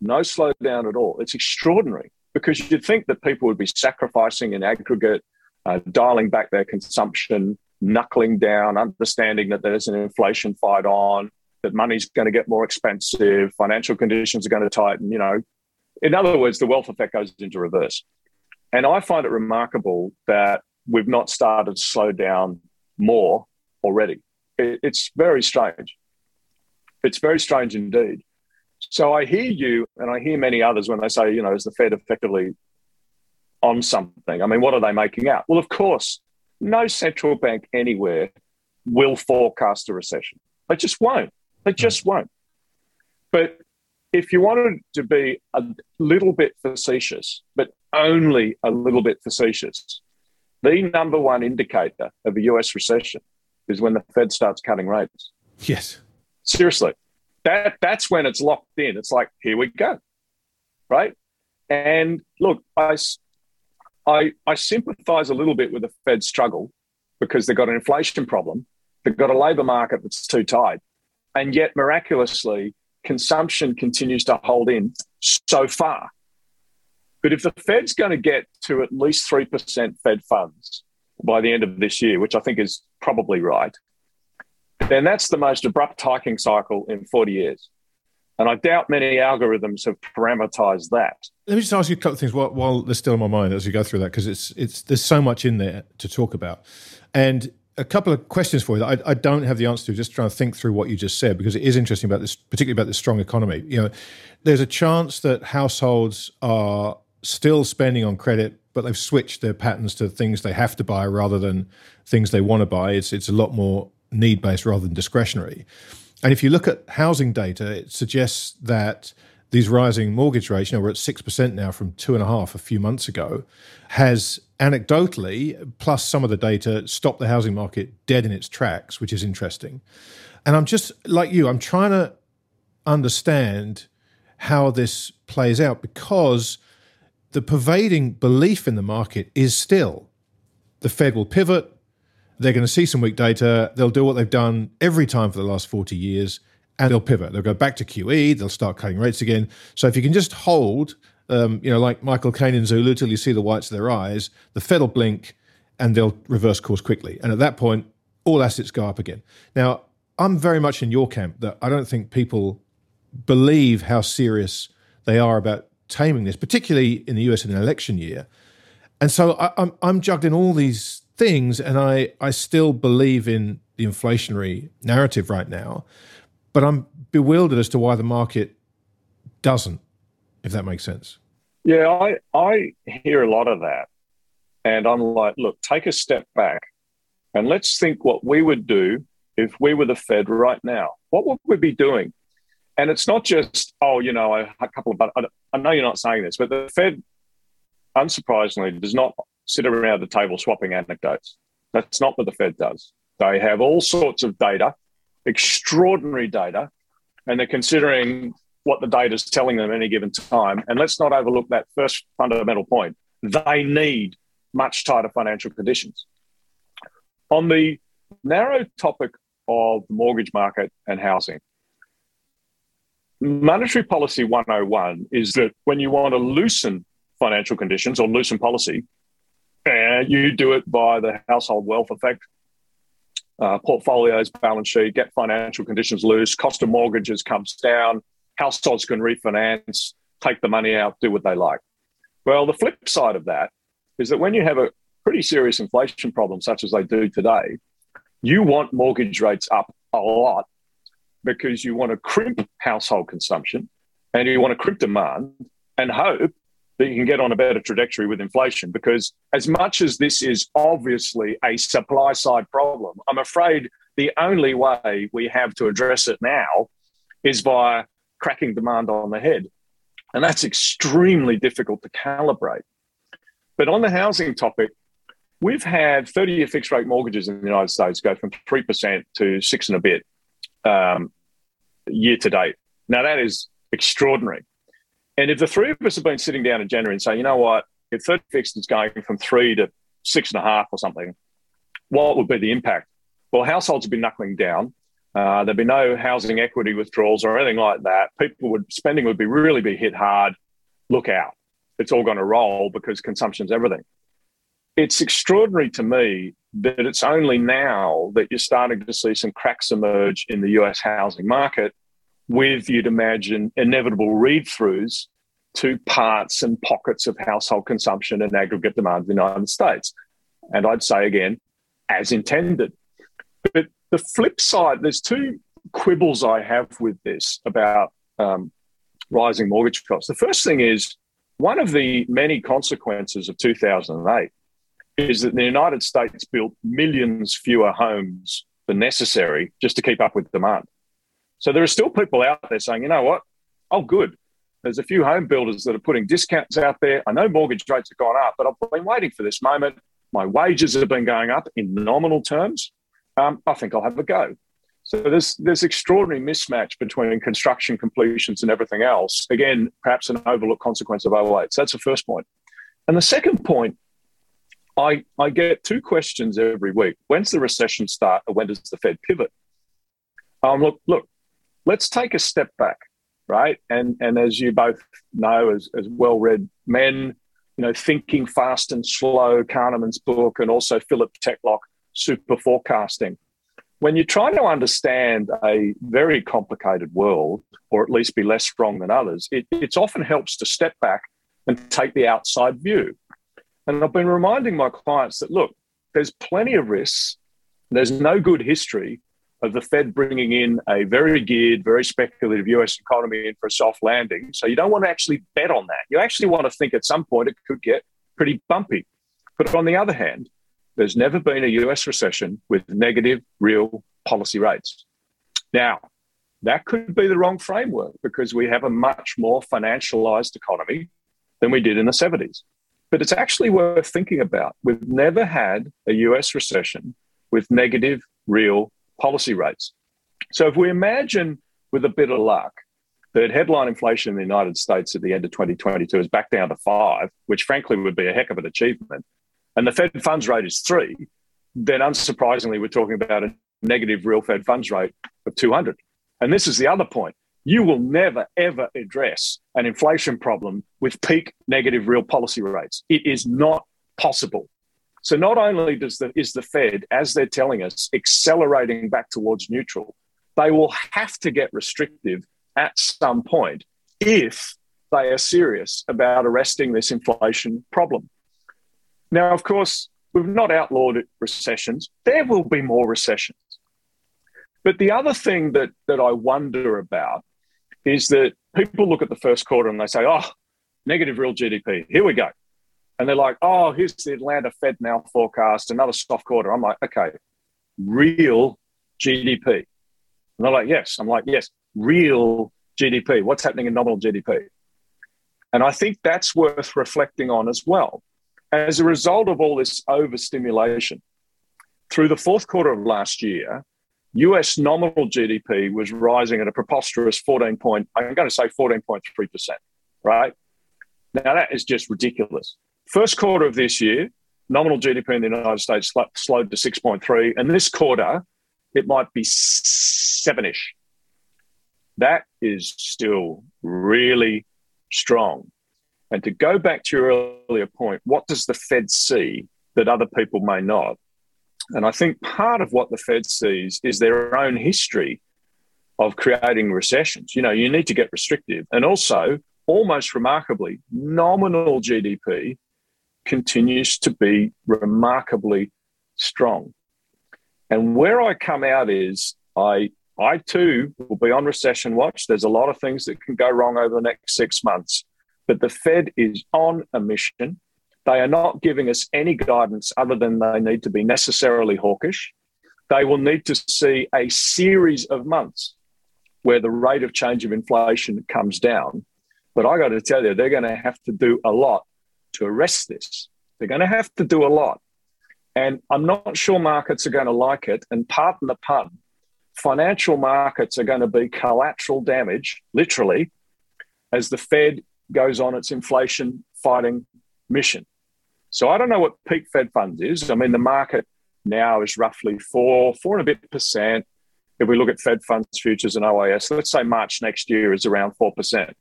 No slowdown at all. It's extraordinary because you'd think that people would be sacrificing in aggregate uh, dialing back their consumption, knuckling down, understanding that there's an inflation fight on, that money's going to get more expensive, financial conditions are going to tighten. You know, in other words, the wealth effect goes into reverse. And I find it remarkable that we've not started to slow down more already. It, it's very strange. It's very strange indeed. So I hear you, and I hear many others when they say, you know, is the Fed effectively on something. I mean, what are they making out? Well, of course, no central bank anywhere will forecast a recession. They just won't. They hmm. just won't. But if you wanted to be a little bit facetious, but only a little bit facetious, the number one indicator of a US recession is when the Fed starts cutting rates. Yes. Seriously. That that's when it's locked in. It's like, here we go. Right? And look, I I, I sympathize a little bit with the Fed struggle because they've got an inflation problem, they've got a labour market that's too tight, and yet miraculously, consumption continues to hold in so far. But if the Fed's going to get to at least 3% Fed funds by the end of this year, which I think is probably right, then that's the most abrupt hiking cycle in 40 years. And I doubt many algorithms have parameterized that. Let me just ask you a couple of things while, while they're still in my mind as you go through that, because it's it's there's so much in there to talk about. And a couple of questions for you that I, I, don't have the answer to. Just trying to think through what you just said because it is interesting about this, particularly about the strong economy. You know, there's a chance that households are still spending on credit, but they've switched their patterns to things they have to buy rather than things they want to buy. It's it's a lot more need based rather than discretionary. And if you look at housing data, it suggests that these rising mortgage rates, you know, we're at 6% now from two and a half a few months ago, has anecdotally, plus some of the data, stopped the housing market dead in its tracks, which is interesting. And I'm just like you, I'm trying to understand how this plays out because the pervading belief in the market is still the Fed will pivot, they're going to see some weak data. They'll do what they've done every time for the last 40 years and they'll pivot. They'll go back to QE. They'll start cutting rates again. So if you can just hold, um, you know, like Michael Caine in Zulu till you see the whites of their eyes, the Fed will blink and they'll reverse course quickly. And at that point, all assets go up again. Now, I'm very much in your camp that I don't think people believe how serious they are about taming this, particularly in the US in an election year. And so I, I'm, I'm juggling all these things, and I I still believe in the inflationary narrative right now, but I'm bewildered as to why the market doesn't, if that makes sense. Yeah, I I hear a lot of that, and I'm like, look, take a step back, and let's think what we would do if we were the Fed right now. What would we be doing? And it's not just, oh, you know, a, couple of, I, I know you're not saying this, but the Fed, unsurprisingly, does not sit around the table swapping anecdotes. That's not what the Fed does. They have all sorts of data, extraordinary data, and they're considering what the data is telling them at any given time. And let's not overlook that first fundamental point. They need much tighter financial conditions. On the narrow topic of the mortgage market and housing, monetary policy 101 is that when you want to loosen financial conditions or loosen policy, and you do it by the household wealth effect, uh, portfolios, balance sheet, get financial conditions loose, cost of mortgages comes down, households can refinance, take the money out, do what they like. Well, the flip side of that is that when you have a pretty serious inflation problem, such as they do today, you want mortgage rates up a lot because you want to crimp household consumption and you want to crimp demand and hope that you can get on a better trajectory with inflation. Because as much as this is obviously a supply side problem, I'm afraid the only way we have to address it now is by cracking demand on the head. And that's extremely difficult to calibrate. But on the housing topic, we've had 30 year fixed rate mortgages in the United States go from 3% to six and a bit um, year to date. Now, that is extraordinary. And if the three of us have been sitting down in January and say, you know what, if 30 fixed is going from three to six and a half or something, what would be the impact? Well, households have been knuckling down. Uh, there'd be no housing equity withdrawals or anything like that. People would spending would be really be hit hard. Look out, it's all going to roll because consumption's everything. It's extraordinary to me that it's only now that you're starting to see some cracks emerge in the US housing market with, you'd imagine, inevitable read throughs to parts and pockets of household consumption and aggregate demand in the United States. And I'd say again, as intended. But the flip side, there's two quibbles I have with this about um, rising mortgage costs. The first thing is one of the many consequences of 2008 is that the United States built millions fewer homes than necessary just to keep up with demand. So there are still people out there saying, you know what? Oh, good. There's a few home builders that are putting discounts out there. I know mortgage rates have gone up, but I've been waiting for this moment. My wages have been going up in nominal terms. Um, I think I'll have a go. So there's there's extraordinary mismatch between construction completions and everything else. Again, perhaps an overlooked consequence of 08. So that's the first point. And the second point I, I get two questions every week. When's the recession start when does the Fed pivot? Um, look, look, let's take a step back, right? And and as you both know, as, as well-read men, you know, Thinking Fast and Slow, Kahneman's book, and also Philip Tetlock, Super Forecasting. When you try to understand a very complicated world, or at least be less wrong than others, it it often helps to step back and take the outside view. And I've been reminding my clients that look, there's plenty of risks. There's no good history of the Fed bringing in a very geared, very speculative US economy in for a soft landing. So you don't want to actually bet on that. You actually want to think at some point it could get pretty bumpy. But on the other hand, there's never been a US recession with negative real policy rates. Now, that could be the wrong framework because we have a much more financialized economy than we did in the 70s. But it's actually worth thinking about. We've never had a US recession with negative real policy rates. So if we imagine with a bit of luck that headline inflation in the United States at the end of 2022 is back down to five, which frankly would be a heck of an achievement, and the Fed funds rate is three, then unsurprisingly, we're talking about a negative real Fed funds rate of 200. And this is the other point. You will never, ever address an inflation problem with peak negative real policy rates. It is not possible. So not only does the, is the Fed, as they're telling us, accelerating back towards neutral, they will have to get restrictive at some point if they are serious about arresting this inflation problem. Now, of course, we've not outlawed recessions. There will be more recessions. But the other thing that, that I wonder about is that people look at the first quarter and they say, oh, negative real GDP. Here we go and they're like, oh, here's the Atlanta Fed now forecast, another soft quarter. I'm like, okay, real GDP. And they're like, yes. I'm like, yes, real GDP. What's happening in nominal GDP? And I think that's worth reflecting on as well. As a result of all this overstimulation, through the fourth quarter of last year, US nominal GDP was rising at a preposterous 14 point, I'm going to say 14.3%, right? Now that is just ridiculous. First quarter of this year, nominal GDP in the United States slowed to 6.3, and this quarter, it might be seven ish. That is still really strong. And to go back to your earlier point, what does the Fed see that other people may not? And I think part of what the Fed sees is their own history of creating recessions. You know, you need to get restrictive. And also, almost remarkably, nominal GDP continues to be remarkably strong. And where I come out is I I too will be on recession watch. There's a lot of things that can go wrong over the next six months, but the Fed is on a mission. They are not giving us any guidance other than they need to be necessarily hawkish. They will need to see a series of months where the rate of change of inflation comes down. But I got to tell you, they're going to have to do a lot to arrest this. They're going to have to do a lot. And I'm not sure markets are going to like it. And pardon the pun, financial markets are going to be collateral damage, literally, as the Fed goes on its inflation fighting mission. So I don't know what peak Fed funds is. I mean, the market now is roughly four, four and a bit percent. If we look at Fed funds futures and OIS, let's say March next year is around 4%.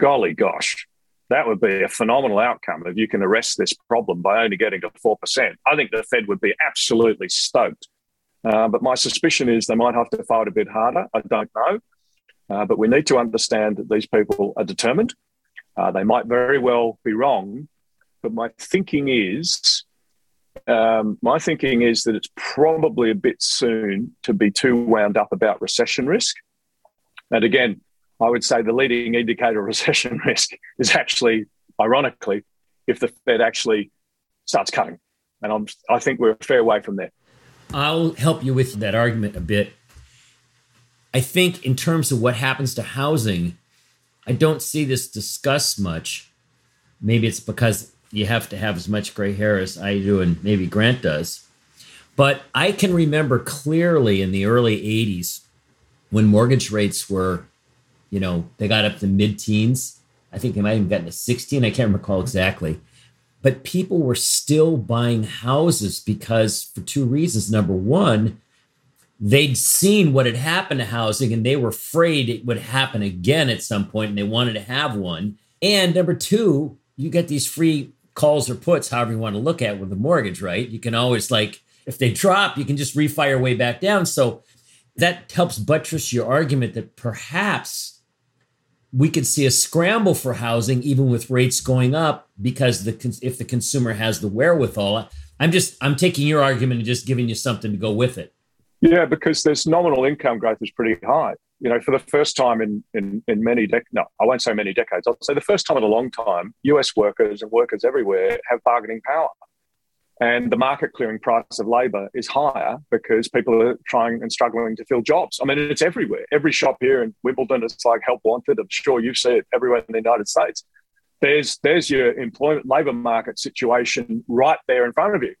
Golly gosh, that would be a phenomenal outcome if you can arrest this problem by only getting to 4%. I think the Fed would be absolutely stoked. Uh, but my suspicion is they might have to fight a bit harder. I don't know. Uh, but we need to understand that these people are determined. Uh, they might very well be wrong. But my thinking is, um, my thinking is that it's probably a bit soon to be too wound up about recession risk. And again, I would say the leading indicator of recession risk is actually, ironically, if the Fed actually starts cutting. And I'm, I think we're a fair way from there. I'll help you with that argument a bit. I think, in terms of what happens to housing, I don't see this discussed much. Maybe it's because you have to have as much gray hair as I do, and maybe Grant does. But I can remember clearly in the early 80s when mortgage rates were you know, they got up to mid teens. I think they might have gotten to 16. I can't recall exactly. but people were still buying houses because for two reasons. Number one, they'd seen what had happened to housing and they were afraid it would happen again at some point and they wanted to have one. And number two, you get these free calls or puts, however you want to look at it, with a mortgage, right? You can always like if they drop, you can just refire way back down. So that helps buttress your argument that perhaps we could see a scramble for housing even with rates going up because the if the consumer has the wherewithal. I'm just I'm taking your argument and just giving you something to go with it. Yeah, because there's nominal income growth is pretty high. You know, for the first time in in, in many decades, no, I won't say many decades. I'll say the first time in a long time, US workers and workers everywhere have bargaining power. And the market clearing price of labour is higher because people are trying and struggling to fill jobs. I mean, it's everywhere. Every shop here in Wimbledon, is like help wanted. I'm sure you see it everywhere in the United States. There's there's your employment labour market situation right there in front of you.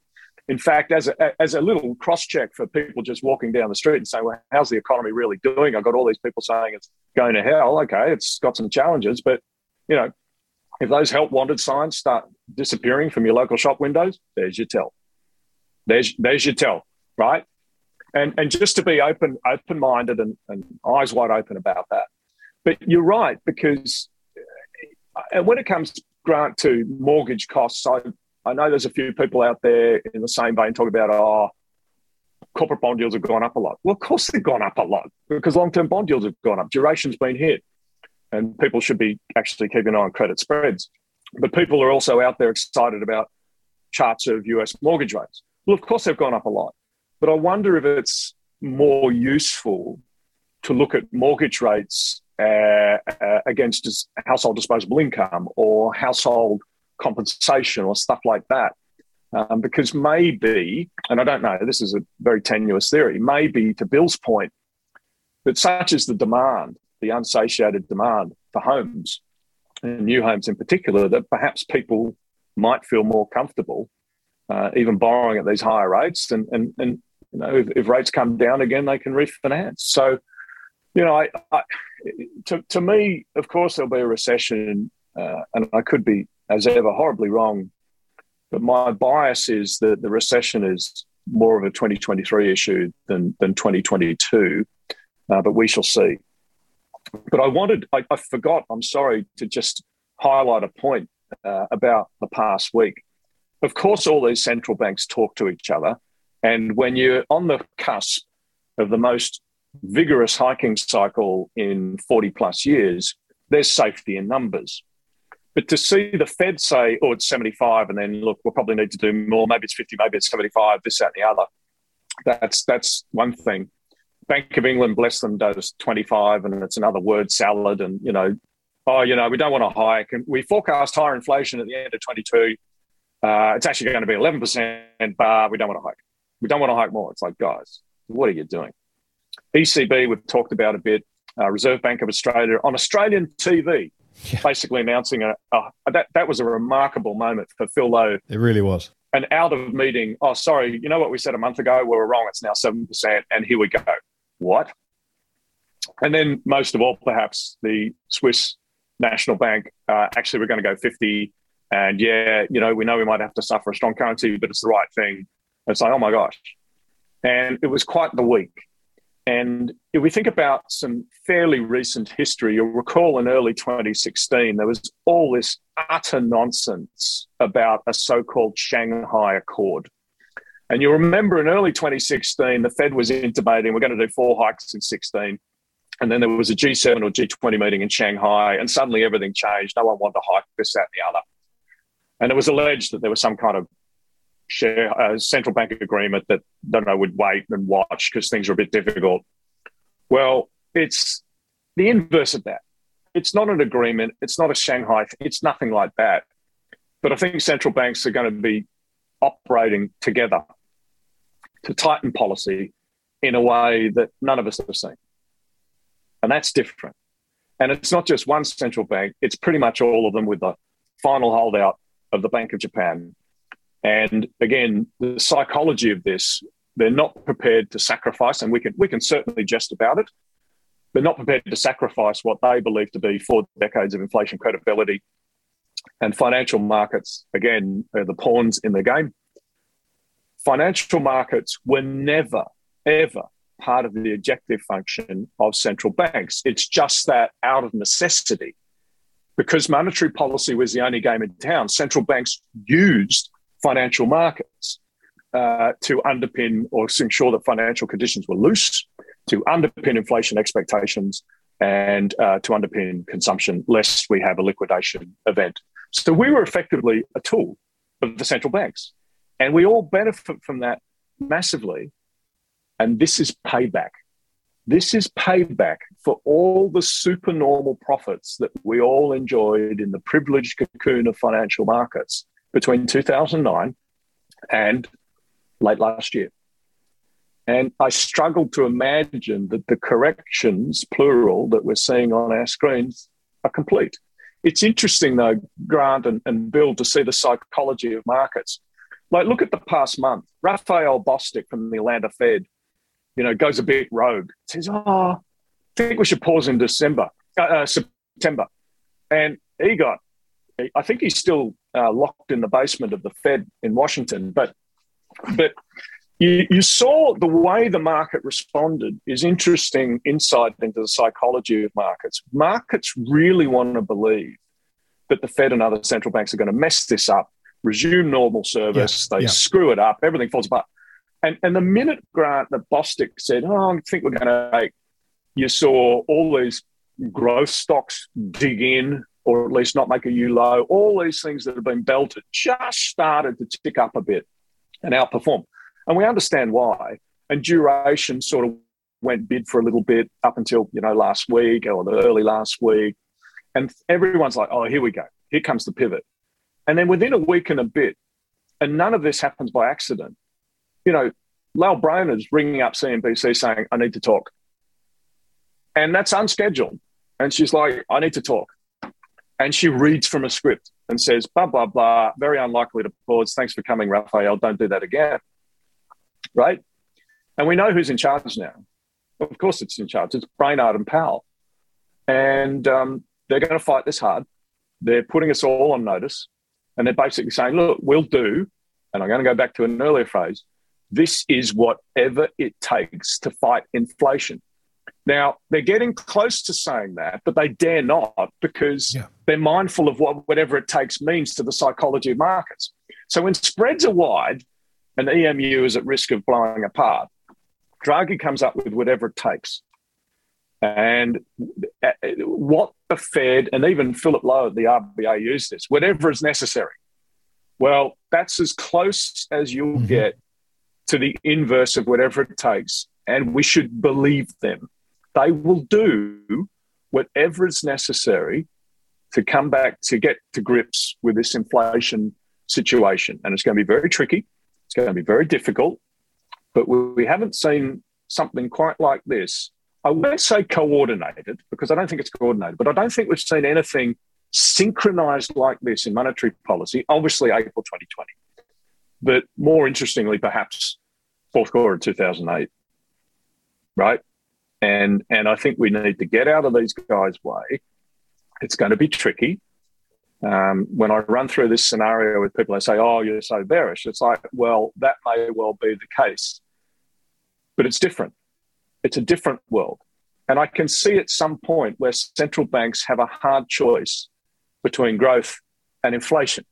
In fact, as a, as a little cross check for people just walking down the street and saying, well, how's the economy really doing? I've got all these people saying it's going to hell. Okay, it's got some challenges, but you know, if those help wanted signs start disappearing from your local shop windows, there's your tell. There's there's your tell, right? And and just to be open open minded and, and eyes wide open about that. But you're right because uh, and when it comes grant to mortgage costs, I I know there's a few people out there in the same vein talking about oh corporate bond yields have gone up a lot. Well, of course they've gone up a lot because long term bond yields have gone up. Duration's been hit and people should be actually keeping an eye on credit spreads. But people are also out there excited about charts of US mortgage rates. Well, of course, they've gone up a lot. But I wonder if it's more useful to look at mortgage rates uh, uh, against household disposable income or household compensation or stuff like that. Um, because maybe, and I don't know, this is a very tenuous theory, maybe to Bill's point, that such is the demand the unsatiated demand for homes and new homes in particular that perhaps people might feel more comfortable uh, even borrowing at these higher rates and and and you know if, if, rates come down again they can refinance so you know I, I to, to me of course there'll be a recession uh, and I could be as ever horribly wrong but my bias is that the recession is more of a 2023 issue than than 2022 uh, but we shall see but I wanted, I, I forgot, I'm sorry, to just highlight a point uh, about the past week. Of course, all these central banks talk to each other. And when you're on the cusp of the most vigorous hiking cycle in 40 plus years, there's safety in numbers. But to see the Fed say, oh, it's 75, and then look, we'll probably need to do more, maybe it's 50, maybe it's 75, this, that, and the other, that's, that's one thing. Bank of England, bless them, does 25 and it's another word salad. And, you know, oh, you know, we don't want to hike. And we forecast higher inflation at the end of 22. Uh, it's actually going to be 11%, but we don't want to hike. We don't want to hike more. It's like, guys, what are you doing? ECB, we've talked about a bit. Uh, Reserve Bank of Australia on Australian TV, yeah. basically announcing a, a, that that was a remarkable moment for Phil Lowe. It really was. An out of meeting. Oh, sorry, you know what we said a month ago? We were wrong. It's now seven percent, and here we go what? And then, most of all, perhaps the Swiss National Bank uh, actually we're going to go 50. And yeah, you know, we know we might have to suffer a strong currency, but it's the right thing. it's like, oh my gosh. And it was quite the week. And if we think about some fairly recent history, you'll recall in early 2016, there was all this utter nonsense about a so called Shanghai Accord. And you'll remember in early 2016, the Fed was intimating we're going to do four hikes in 16. And then there was a G7 or G20 meeting in Shanghai, and suddenly everything changed. No one wanted to hike this, that, and the other. And it was alleged that there was some kind of share, uh, central bank agreement that don't know would wait and watch because things are a bit difficult. Well, it's the inverse of that. It's not an agreement. It's not a Shanghai. It's nothing like that. But I think central banks are going to be operating together to tighten policy in a way that none of us have seen. And that's different. And it's not just one central bank, it's pretty much all of them with the final holdout of the Bank of Japan. And again, the psychology of this, they're not prepared to sacrifice, and we can, we can certainly jest about it. They're not prepared to sacrifice what they believe to be four decades of inflation credibility And financial markets, again, are the pawns in the game. Financial markets were never, ever part of the objective function of central banks. It's just that out of necessity, because monetary policy was the only game in town, central banks used financial markets uh, to underpin or ensure that financial conditions were loose, to underpin inflation expectations, and uh, to underpin consumption, lest we have a liquidation event. So we were effectively a tool of the central banks. And we all benefit from that massively. And this is payback. This is payback for all the supernormal profits that we all enjoyed in the privileged cocoon of financial markets between 2009 and late last year. And I struggle to imagine that the corrections, plural, that we're seeing on our screens are complete. It's interesting, though, Grant and, and Bill, to see the psychology of markets. Like, look at the past month. Raphael Bostic from the Atlanta Fed, you know, goes a bit rogue. Says, "Oh, I think we should pause in December, uh, uh, September," and he got. I think he's still uh, locked in the basement of the Fed in Washington, but but you, you saw the way the market responded is interesting insight into the psychology of markets. Markets really want to believe that the Fed and other central banks are going to mess this up resume normal service. Yeah, they yeah. screw it up. Everything falls apart. And, and the minute Grant, the Bostic said, oh, I think we're going to make, you saw all these growth stocks dig in or at least not make a new low. All these things that have been belted just started to tick up a bit and outperform. And we understand why. And duration sort of went bid for a little bit up until, you know, last week or the early last week. And everyone's like, oh, here we go. Here comes the pivot. And then within a week and a bit, and none of this happens by accident, you know, Lael Brainard's ringing up CNBC saying, I need to talk. And that's unscheduled. And she's like, I need to talk. And she reads from a script and says, blah, blah, blah, very unlikely to pause. Thanks for coming, Raphael. Don't do that again. Right? And we know who's in charge now. Of course, it's in charge. It's Brainard and Powell. And um, they're going to fight this hard. They're putting us all on notice. And they're basically saying, look, we'll do, and I'm going to go back to an earlier phrase, this is whatever it takes to fight inflation. Now, they're getting close to saying that, but they dare not because yeah. they're mindful of what whatever it takes means to the psychology of markets. So when spreads are wide and EMU is at risk of blowing apart, Draghi comes up with whatever it takes. And uh, what the Fed and even Philip Lowe at the RBA use this, whatever is necessary. Well, that's as close as you'll mm-hmm. get to the inverse of whatever it takes. And we should believe them. They will do whatever is necessary to come back to get to grips with this inflation situation. And it's going to be very tricky. It's going to be very difficult. But we haven't seen something quite like this I won't say coordinated because I don't think it's coordinated, but I don't think we've seen anything synchronized like this in monetary policy. Obviously, April 2020, but more interestingly, perhaps fourth quarter of 2008, right? And and I think we need to get out of these guys' way. It's going to be tricky. Um, when I run through this scenario with people, they say, "Oh, you're so bearish." It's like, well, that may well be the case, but it's different it's a different world. And I can see at some point where central banks have a hard choice between growth and inflation.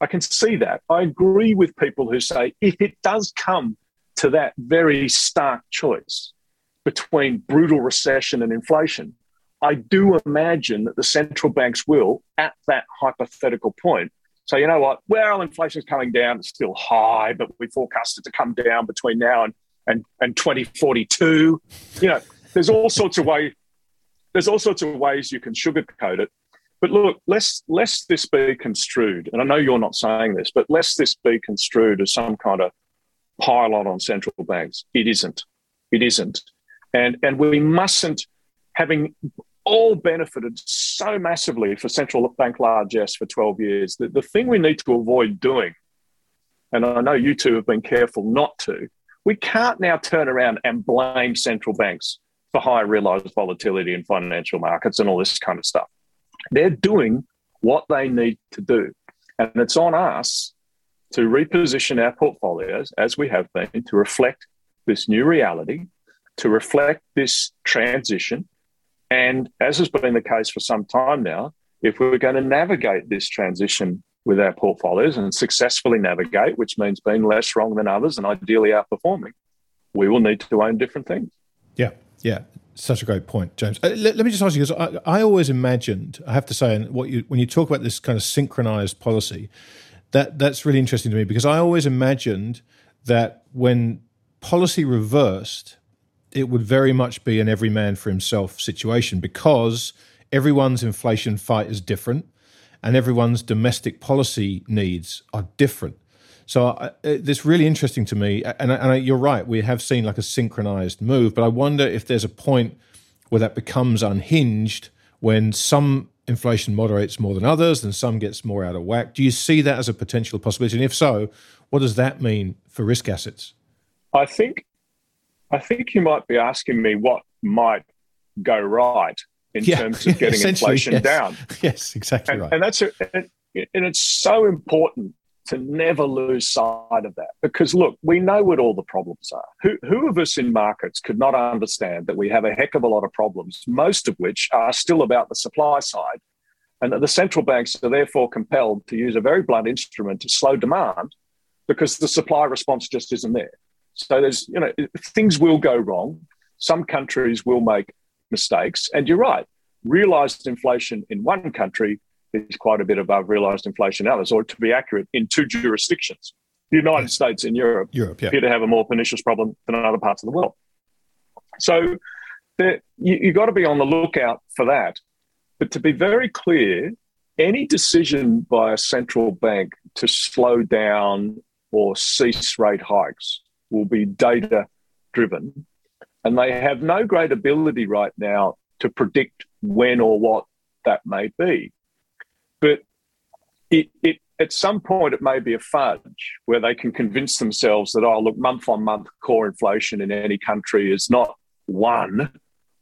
I can see that. I agree with people who say if it does come to that very stark choice between brutal recession and inflation, I do imagine that the central banks will, at that hypothetical point, say, you know what, well, inflation is coming down, it's still high, but we forecast it to come down between now and and and 2042. You know, there's all sorts of way. There's all sorts of ways you can sugarcoat it. But look, lest lest this be construed, and I know you're not saying this, but lest this be construed as some kind of pilot on central banks. It isn't. It isn't. And and we mustn't, having all benefited so massively for central bank largesse for 12 years, that the thing we need to avoid doing, and I know you two have been careful not to, we can't now turn around and blame central banks for high realized volatility in financial markets and all this kind of stuff. They're doing what they need to do. And it's on us to reposition our portfolios as we have been to reflect this new reality, to reflect this transition. And as has been the case for some time now, if we're going to navigate this transition with our portfolios and successfully navigate, which means being less wrong than others and ideally outperforming, we will need to own different things. Yeah, yeah. Such a great point, James. Uh, let, let, me just ask you because I, I, always imagined, I have to say, and what you when you talk about this kind of synchronized policy, that that's really interesting to me because I always imagined that when policy reversed, it would very much be an every man for himself situation because everyone's inflation fight is different and everyone's domestic policy needs are different. So uh, it's really interesting to me, and, and you're right. We have seen like a synchronized move, but I wonder if there's a point where that becomes unhinged when some inflation moderates more than others, and some gets more out of whack. Do you see that as a potential possibility? And if so, what does that mean for risk assets? I think, I think you might be asking me what might go right in yeah. terms of getting inflation yes. down. Yes, exactly and, right. And that's a, and, and it's so important to never lose sight of that. Because look, we know what all the problems are. Who, who of us in markets could not understand that we have a heck of a lot of problems, most of which are still about the supply side, and that the central banks are therefore compelled to use a very blunt instrument to slow demand because the supply response just isn't there. So there's, you know, things will go wrong. Some countries will make mistakes. And you're right, realized inflation in one country is quite a bit above realized inflation in others, or to be accurate, in two jurisdictions. The United States and Europe, Europe yeah. appear to have a more pernicious problem than other parts of the world. So there, you, you've got to be on the lookout for that. But to be very clear, any decision by a central bank to slow down or cease rate hikes will be data driven. And they have no great ability right now to predict when or what that may be. But it, it, at some point, it may be a fudge where they can convince themselves that, oh, look, month on month core inflation in any country is not one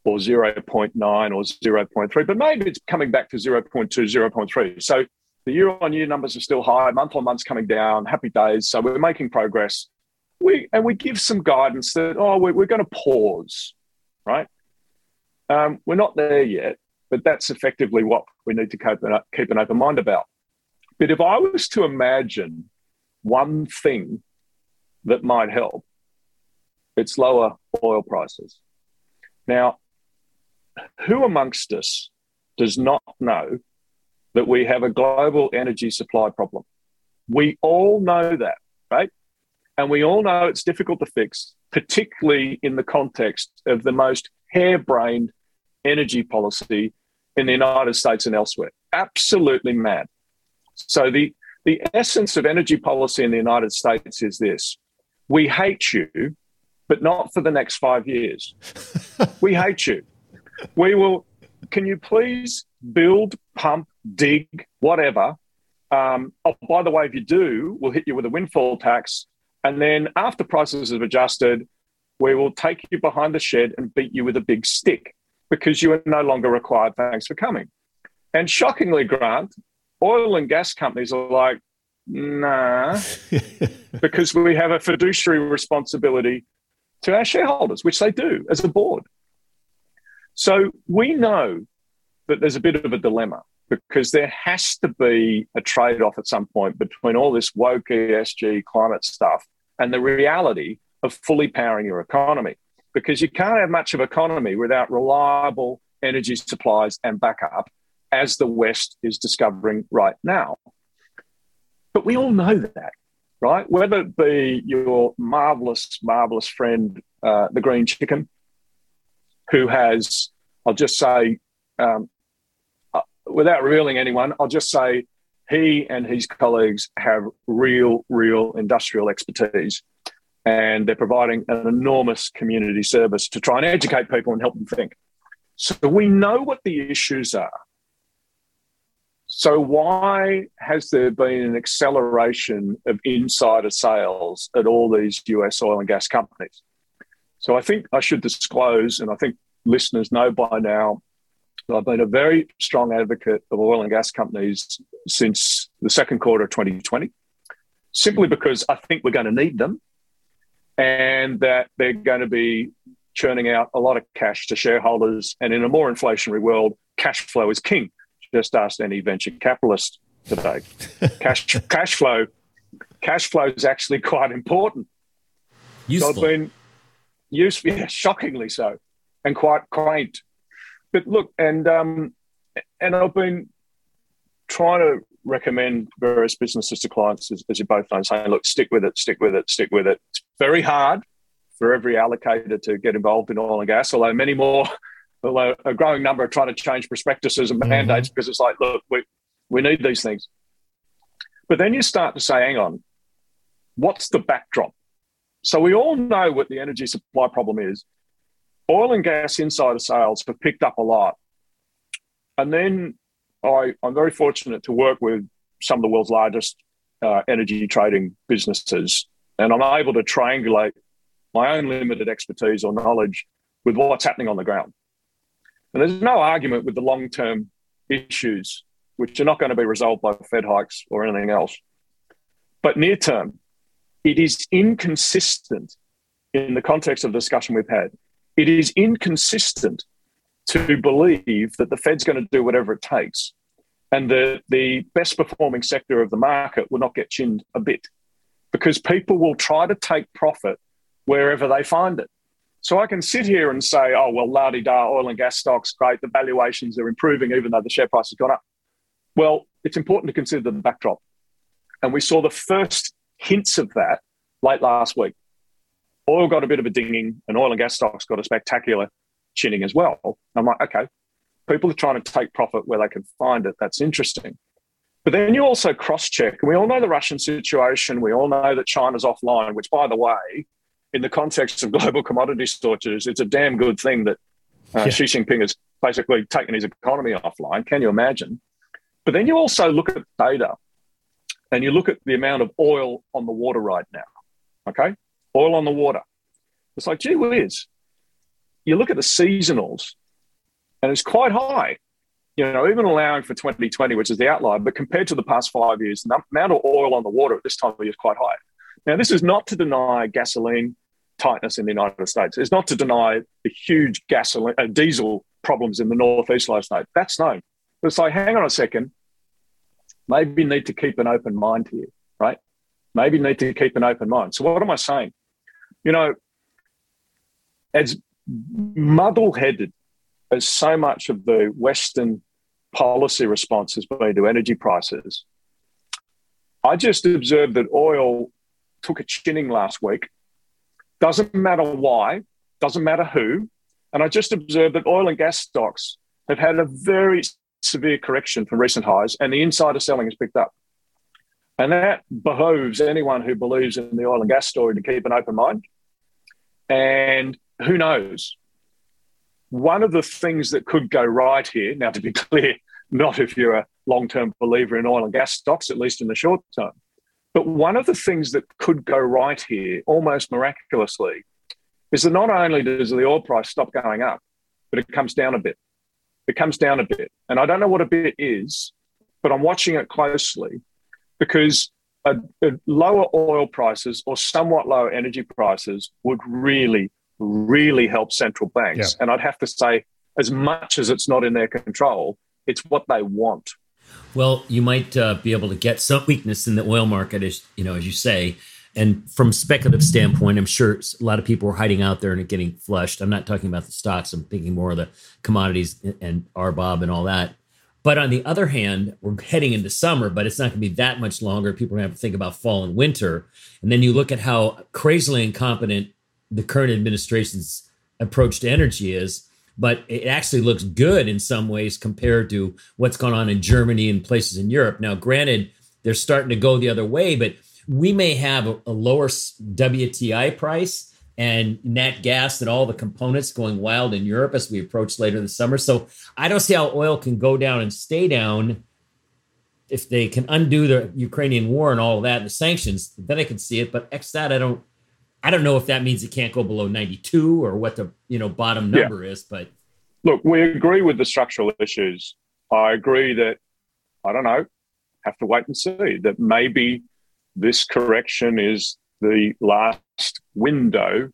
or 0.9 or 0.3, but maybe it's coming back to 0.2, 0.3. So the year on year numbers are still high, month on month's coming down, happy days. So we're making progress. We, and we give some guidance that, oh, we're, we're going to pause, right? Um, we're not there yet. But that's effectively what we need to keep an, keep an open mind about. But if I was to imagine one thing that might help, it's lower oil prices. Now, who amongst us does not know that we have a global energy supply problem? We all know that, right? And we all know it's difficult to fix, particularly in the context of the most harebrained energy policy in the United States and elsewhere. Absolutely mad. So the the essence of energy policy in the United States is this: we hate you, but not for the next five years. we hate you. We will. Can you please build, pump, dig, whatever? Um, oh, by the way, if you do, we'll hit you with a windfall tax, and then after prices have adjusted, we will take you behind the shed and beat you with a big stick because you are no longer required. Thanks for coming. And shockingly, Grant, oil and gas companies are like, nah, because we have a fiduciary responsibility to our shareholders, which they do as a board. So we know that there's a bit of a dilemma because there has to be a trade off at some point between all this woke ESG climate stuff and the reality of fully powering your economy because you can't have much of economy without reliable energy supplies and backup, as the West is discovering right now. But we all know that, right? Whether it be your marvelous, marvelous friend, uh, the green chicken, who has, I'll just say, um, uh, without revealing anyone, I'll just say he and his colleagues have real, real industrial expertise and they're providing an enormous community service to try and educate people and help them think. So we know what the issues are. So why has there been an acceleration of insider sales at all these US oil and gas companies? So I think I should disclose, and I think listeners know by now, I've been a very strong advocate of oil and gas companies since the second quarter of 2020, simply because I think we're going to need them and that they're going to be churning out a lot of cash to shareholders. And in a more inflationary world, cash flow is king. Just ask any venture capitalist today. cash, cash flow, cash flow is actually quite important. Useful. So I've been used, yeah, shockingly so, and quite quaint. But look, and um, and I've been trying to recommend various businesses to clients, as, as you both know, saying, look, stick with it, stick with it, stick with it. It's very hard for every allocator to get involved in oil and gas, although many more, although a growing number are trying to change prospectuses and mm-hmm. mandates because it's like, look, we, we need these things. But then you start to say, hang on, what's the backdrop? So we all know what the energy supply problem is. Oil and gas insider sales have picked up a lot. And then I, I'm very fortunate to work with some of the world's largest uh, energy trading businesses, and I'm able to triangulate my own limited expertise or knowledge with what's happening on the ground. And there's no argument with the long term issues, which are not going to be resolved by Fed hikes or anything else. But near term, it is inconsistent in the context of the discussion we've had. It is inconsistent to believe that the Fed's going to do whatever it takes and that the best performing sector of the market will not get chinned a bit because people will try to take profit wherever they find it. So I can sit here and say, oh, well, la da, oil and gas stocks, great, the valuations are improving even though the share price has gone up. Well, it's important to consider the backdrop. And we saw the first hints of that late last week. Oil got a bit of a dinging, and oil and gas stocks got a spectacular chinning as well. I'm like, okay, people are trying to take profit where they can find it. That's interesting. But then you also cross check. We all know the Russian situation. We all know that China's offline, which, by the way, in the context of global commodity shortages, it's a damn good thing that uh, yeah. Xi Jinping has basically taken his economy offline. Can you imagine? But then you also look at data and you look at the amount of oil on the water right now. Okay? Oil on the water. It's like, gee whiz. You look at the seasonals and it's quite high. You know, even allowing for 2020, which is the outlier, but compared to the past five years, the amount of oil on the water at this time of year is quite high. Now, this is not to deny gasoline tightness in the United States. It's not to deny the huge gasoline, uh, diesel problems in the northeast United States. That's known. But it's like, hang on a second. Maybe need to keep an open mind here, right? Maybe need to keep an open mind. So, what am I saying? You know, as muddle headed as so much of the Western policy response has been to energy prices, I just observed that oil took a chinning last week. Doesn't matter why, doesn't matter who. And I just observed that oil and gas stocks have had a very severe correction from recent highs, and the insider selling has picked up. And that behooves anyone who believes in the oil and gas story to keep an open mind. And who knows? One of the things that could go right here, now to be clear, not if you're a long term believer in oil and gas stocks, at least in the short term, but one of the things that could go right here, almost miraculously, is that not only does the oil price stop going up, but it comes down a bit. It comes down a bit. And I don't know what a bit is, but I'm watching it closely because a, a lower oil prices or somewhat lower energy prices would really really help central banks. Yeah. And I'd have to say, as much as it's not in their control, it's what they want. Well, you might uh, be able to get some weakness in the oil market, as you know, as you say. And from speculative standpoint, I'm sure a lot of people are hiding out there and getting flushed. I'm not talking about the stocks. I'm thinking more of the commodities and RBOB and all that. But on the other hand, we're heading into summer, but it's not going to be that much longer. People are going to have to think about fall and winter. And then you look at how crazily incompetent the current administration's approach to energy is but it actually looks good in some ways compared to what's going on in Germany and places in Europe. Now, granted, they're starting to go the other way, but we may have a, lower WTI price and nat gas and all the components going wild in Europe as we approach later this summer. So I don't see how oil can go down and stay down if they can undo the Ukrainian war and all of that and the sanctions. Then I can see it, but X that I don't I don't know if that means it can't go below 92 or what the you know bottom number yeah. is, but look, we agree with the structural issues. I agree that, I don't know, have to wait and see that maybe this correction is the last window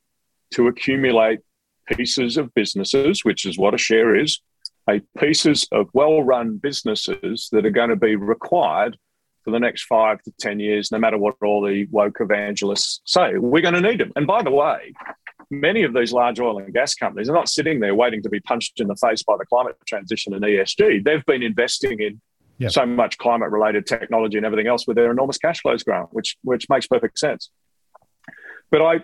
to accumulate pieces of businesses, which is what a share is, a pieces of well-run businesses that are going to be required for the next five to ten years, no matter what all the woke evangelists say. We're going to need them. And by the way, many of these large oil and gas companies are not sitting there waiting to be punched in the face by the climate transition and ESG. They've been investing in yep. so much climate related technology and everything else with their enormous cash flows growing, which which makes perfect sense. But I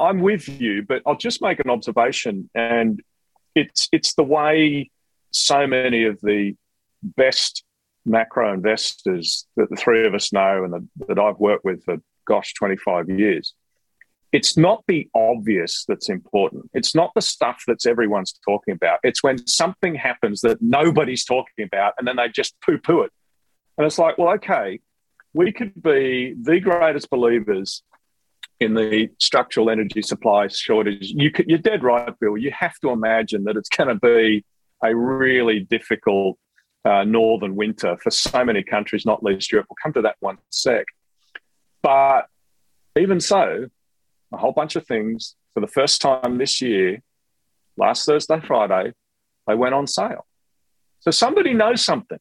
I'm with you, but I'll just make an observation, and it's it's the way so many of the best macro investors that the three of us know and the, that I've worked with for gosh 25 years. It's not the obvious that's important. It's not the stuff that's everyone's talking about. It's when something happens that nobody's talking about and then they just poo poo it. And it's like, well, okay, we could be the greatest believers in the structural energy supply shortage. You you're dead right, Bill. You have to imagine that it's going to be a really difficult uh, northern winter for so many countries, not least Europe. We'll come to that one sec. But even so, a whole bunch of things for the first time this year, last Thursday, Friday, they went on sale. So somebody knows something.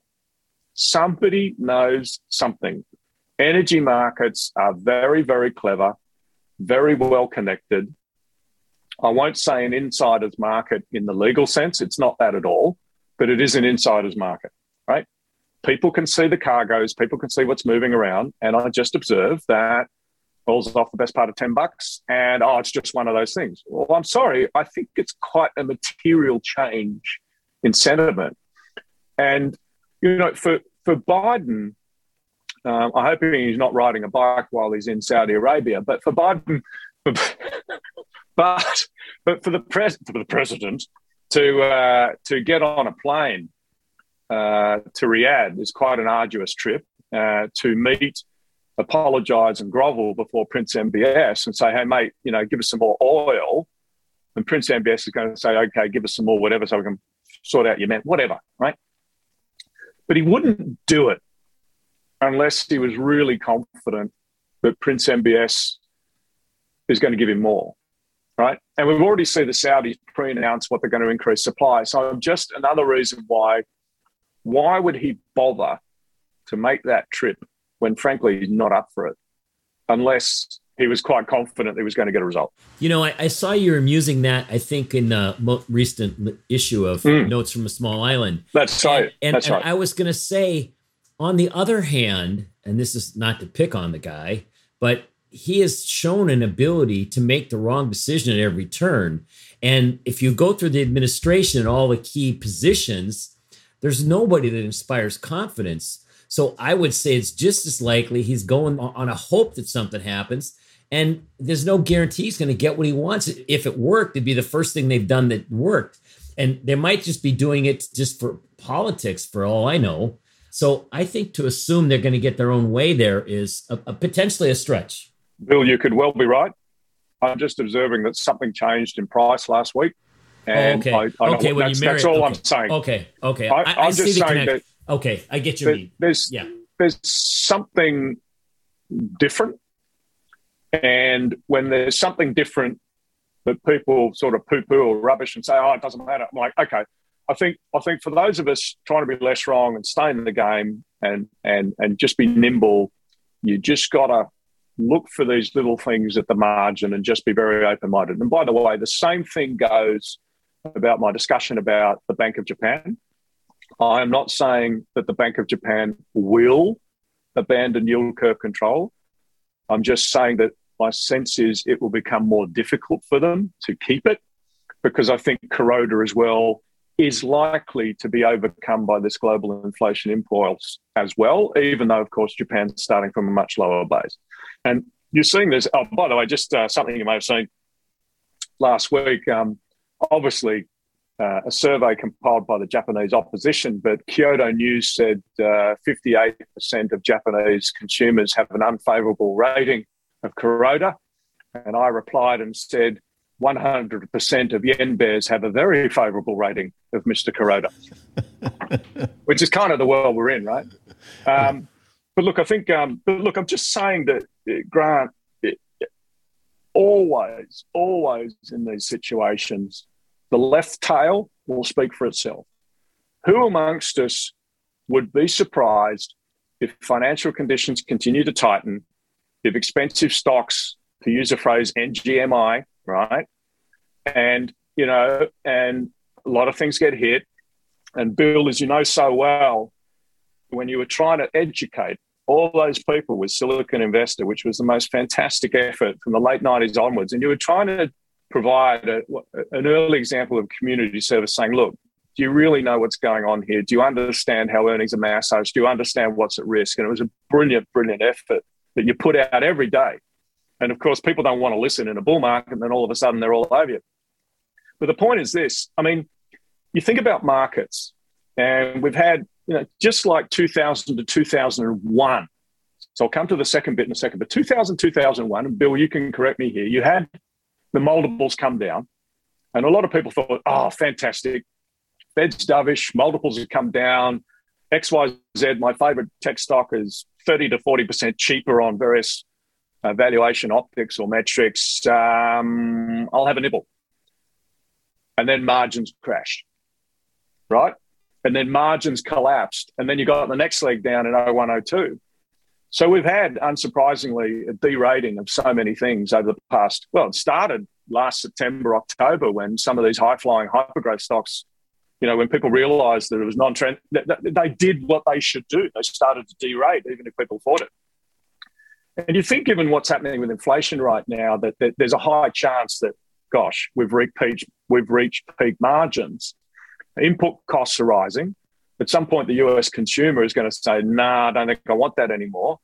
Somebody knows something. Energy markets are very, very clever very well connected. I won't say an insider's market in the legal sense, it's not that at all, but it is an insider's market, right? People can see the cargoes, people can see what's moving around. And I just observe that oil's off the best part of 10 bucks and oh, it's just one of those things. Well, I'm sorry, I think it's quite a material change in sentiment. And, you know, for, for Biden, um, I'm hoping he's not riding a bike while he's in Saudi Arabia. But for Biden, but but for the pres- for the president to uh, to get on a plane uh, to Riyadh is quite an arduous trip. Uh, to meet, apologise, and grovel before Prince MBS and say, "Hey, mate, you know, give us some more oil." And Prince MBS is going to say, "Okay, give us some more, whatever, so we can sort out your man, whatever." Right? But he wouldn't do it unless he was really confident that Prince MBS is going to give him more, right? And we've already seen the Saudis pre-announce what they're going to increase supply. So just another reason why, why would he bother to make that trip when frankly he's not up for it, unless he was quite confident he was going to get a result. You know, I, I saw you were musing that, I think, in the most recent issue of mm. Notes from a Small Island. That's right. And, and, That's and right. I was going to say, on the other hand, and this is not to pick on the guy, but he has shown an ability to make the wrong decision at every turn. And if you go through the administration and all the key positions, there's nobody that inspires confidence. So I would say it's just as likely he's going on a hope that something happens. And there's no guarantee he's going to get what he wants. If it worked, it'd be the first thing they've done that worked. And they might just be doing it just for politics, for all I know. So I think to assume they're going to get their own way there is a, a potentially a stretch. Bill, you could well be right. I'm just observing that something changed in price last week. And oh, okay. I, I okay. When that's, that's all okay. I'm saying. Okay. Okay. I, am just saying that. Okay. I get your there, There's, yeah. there's something different. And when there's something different that people sort of poo poo or rubbish and say, oh, it doesn't matter. I'm like, okay, I think I think for those of us trying to be less wrong and stay in the game and and and just be nimble, you just gotta look for these little things at the margin and just be very open minded. And by the way, the same thing goes about my discussion about the Bank of Japan. I am not saying that the Bank of Japan will abandon yield curve control. I'm just saying that my sense is it will become more difficult for them to keep it because I think Kuroda as well is likely to be overcome by this global inflation impulse as well, even though, of course, Japan's starting from a much lower base. And you're seeing this. Oh, by the way, just uh, something you may have seen last week. Um, obviously, uh, a survey compiled by the Japanese opposition, but Kyodo News said uh, 58% of Japanese consumers have an unfavorable rating of Kuroda. And I replied and said, 100% of yen bears have a very favorable rating of Mr. Kuroda, which is kind of the world we're in, right? Um, but look, I think, um, but look, I'm just saying that, uh, Grant, it, always, always in these situations, the left tail will speak for itself. Who amongst us would be surprised if financial conditions continue to tighten, if expensive stocks, to use a phrase, NGMI, right? And, you know, and a lot of things get hit. And Bill, as you know so well, when you were trying to educate all those people with Silicon Investor, which was the most fantastic effort from the late 90s onwards, and you were trying to provide a, an early example of community service saying, look, do you really know what's going on here? Do you understand how earnings are massaged? Do you understand what's at risk? And it was a brilliant, brilliant effort that you put out every day. And of course, people don't want to listen in a bull market, and then all of a sudden they're all over you. But the point is this I mean, you think about markets, and we've had, you know, just like 2000 to 2001. So I'll come to the second bit in a second. But 2000, 2001, and Bill, you can correct me here, you had the multiples come down. And a lot of people thought, oh, fantastic. Fed's dovish, multiples have come down. XYZ, my favorite tech stock, is 30 to 40% cheaper on various uh, valuation optics or metrics. Um, I'll have a nibble and then margins crashed, right? And then margins collapsed. And then you got the next leg down in 0102. So we've had, unsurprisingly, a derating of so many things over the past. Well, it started last September, October, when some of these high flying hypergrowth stocks, you know, when people realized that it was non trend, they did what they should do. They started to derate, even if people thought it. And you think, given what's happening with inflation right now, that, that there's a high chance that gosh, we've reached we've reached peak margins. Input costs are rising. At some point, the US consumer is going to say, nah, I don't think I want that anymore.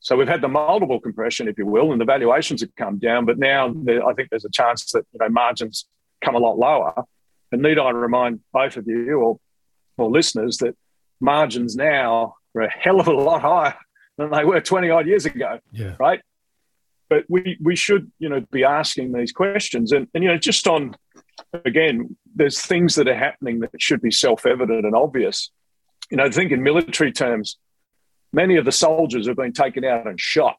So we've had the multiple compression, if you will, and the valuations have come down. But now I think there's a chance that you know margins come a lot lower. And need I remind both of you or, or listeners that margins now are a hell of a lot higher than they were 20 odd years ago. Yeah. Right? But we we should you know be asking these questions. And and you know just on again there's things that are happening that should be self-evident and obvious. You know I think in military terms many of the soldiers have been taken out and shot.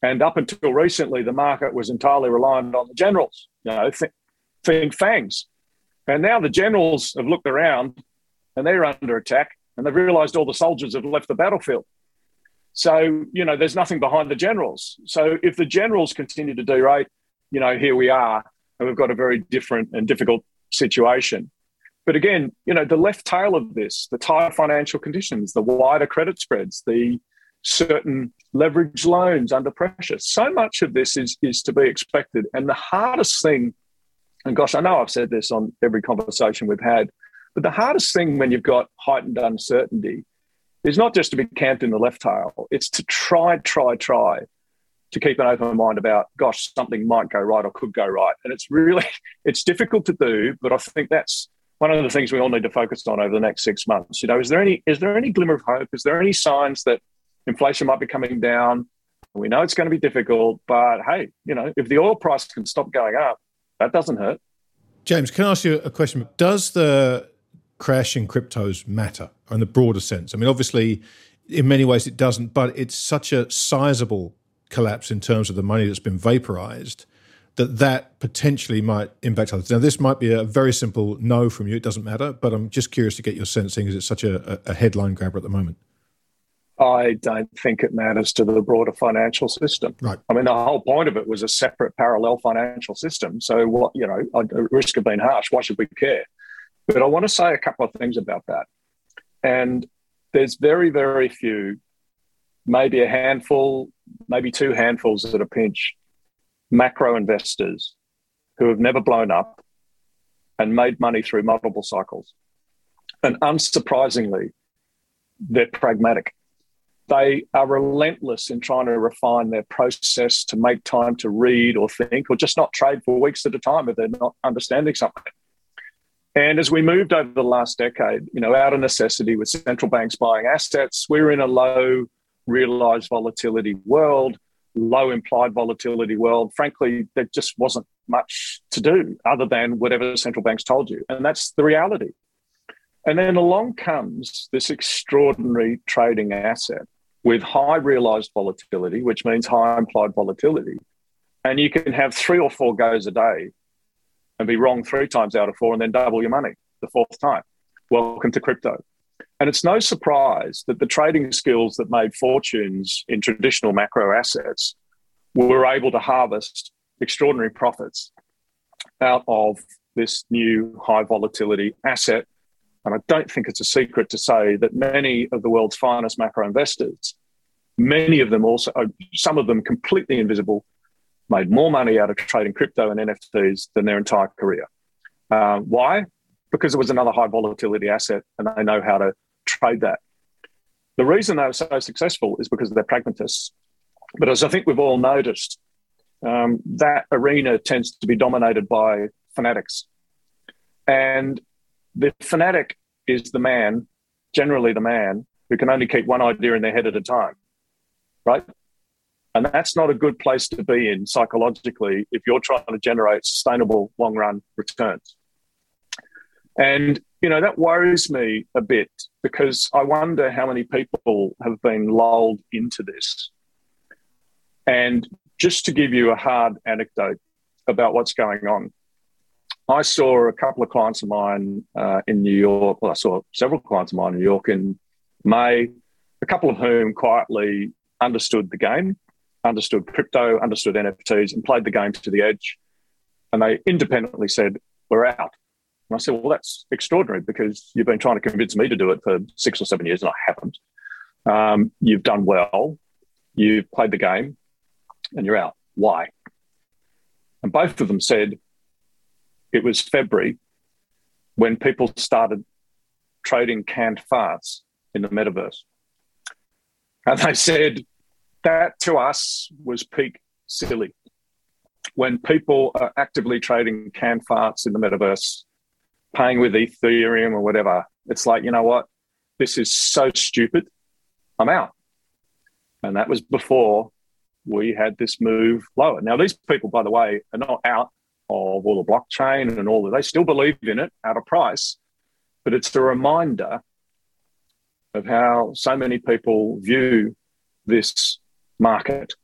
And up until recently the market was entirely reliant on the generals you know th- think FAANGs. And now the generals have looked around and they're under attack and they've realized all the soldiers have left the battlefield so, you know, there's nothing behind the generals. So if the generals continue to derate, you know, here we are, and we've got a very different and difficult situation. But again, you know, the left tail of this, the tighter financial conditions, the wider credit spreads, the certain leverage loans under pressure. So much of this is, is to be expected. And the hardest thing, and gosh, I know I've said this on every conversation we've had, but the hardest thing when you've got heightened uncertainty is not just to be camped in the left tail, it's to try, try, try to keep an open mind about, gosh, something might go right or could go right. And it's really, it's difficult to do, but I think that's one of the things we all need to focus on over the next six months. You know, is there any, is there any glimmer of hope? Is there any signs that inflation might be coming down? We know it's going to be difficult, but hey, you know, if the oil price can stop going up, that doesn't hurt. James, can I ask you a question? Does the crash in cryptos matter in the broader sense? I mean, obviously, in many ways it doesn't, but it's such a sizable collapse in terms of the money that's been vaporized that that potentially might impact others. Now, this might be a very simple no from you. It doesn't matter, but I'm just curious to get your sense, seeing as it's such a, a headline grabber at the moment. I don't think it matters to the broader financial system. Right. I mean, the whole point of it was a separate parallel financial system. So, what you know, at risk of being harsh, why should we care? But I want to say a couple of things about that. And there's very, very few, maybe a handful, maybe two handfuls at a pinch, macro investors who have never blown up and made money through multiple cycles. And unsurprisingly, they're pragmatic. They are relentless in trying to refine their process to make time to read or think or just not trade for weeks at a time if they're not understanding something. And as we moved over the last decade, you know, out of necessity with central banks buying assets, we're in a low realized volatility world. low implied volatility world, frankly, there just wasn't much to do other than whatever central banks told you. And that's the reality. And then along comes this extraordinary trading asset with high realized volatility, which means high implied volatility. And you can have three or four goes a day and be wrong three times out of four and then double your money the fourth time. Welcome to crypto. And it's no surprise that the trading skills that made fortunes in traditional macro assets were able to harvest extraordinary profits out of this new high volatility asset. And I don't think it's a secret to say that many of the world's finest macro investors, many of them also, some of them completely invisible, made more money out of trading crypto and NFTs than their entire career. Um, why? Because it was another high volatility asset and they know how to trade that. The reason they were so successful is because they're pragmatists. But as I think we've all noticed, um, that arena tends to be dominated by fanatics. And the fanatic is the man, generally the man, who can only keep one idea in their head at a time, right? And that's not a good place to be in psychologically if you're trying to generate sustainable long run returns. And, you know, that worries me a bit because I wonder how many people have been lulled into this. And just to give you a hard anecdote about what's going on, I saw a couple of clients of mine uh, in New York. Well, I saw several clients of mine in New York in May, a couple of whom quietly understood the game, understood crypto, understood NFTs, and played the game to the edge. And they independently said, We're out. And I said, Well, that's extraordinary because you've been trying to convince me to do it for six or seven years and I haven't. Um, you've done well. You've played the game and you're out. Why? And both of them said it was February when people started trading canned farts in the metaverse. And they said that to us was peak silly. When people are actively trading canned farts in the metaverse, paying with Ethereum or whatever, it's like, you know what? This is so stupid. I'm out. And that was before we had this move lower. Now, these people, by the way, are not out of all the blockchain and all that. They still believe in it at a price, but it's a reminder of how so many people view this market.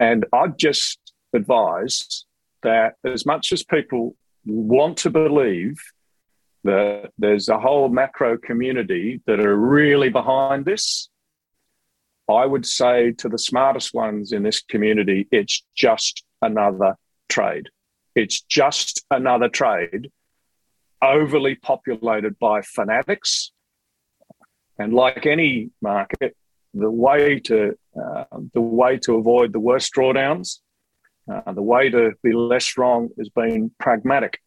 And I'd just advise that as much as people want to believe that there's a whole macro community that are really behind this, I would say to the smartest ones in this community, it's just another trade. It's just another trade overly populated by fanatics. And like any market, the way to uh, the way to avoid the worst drawdowns, uh, the way to be less wrong is being pragmatic.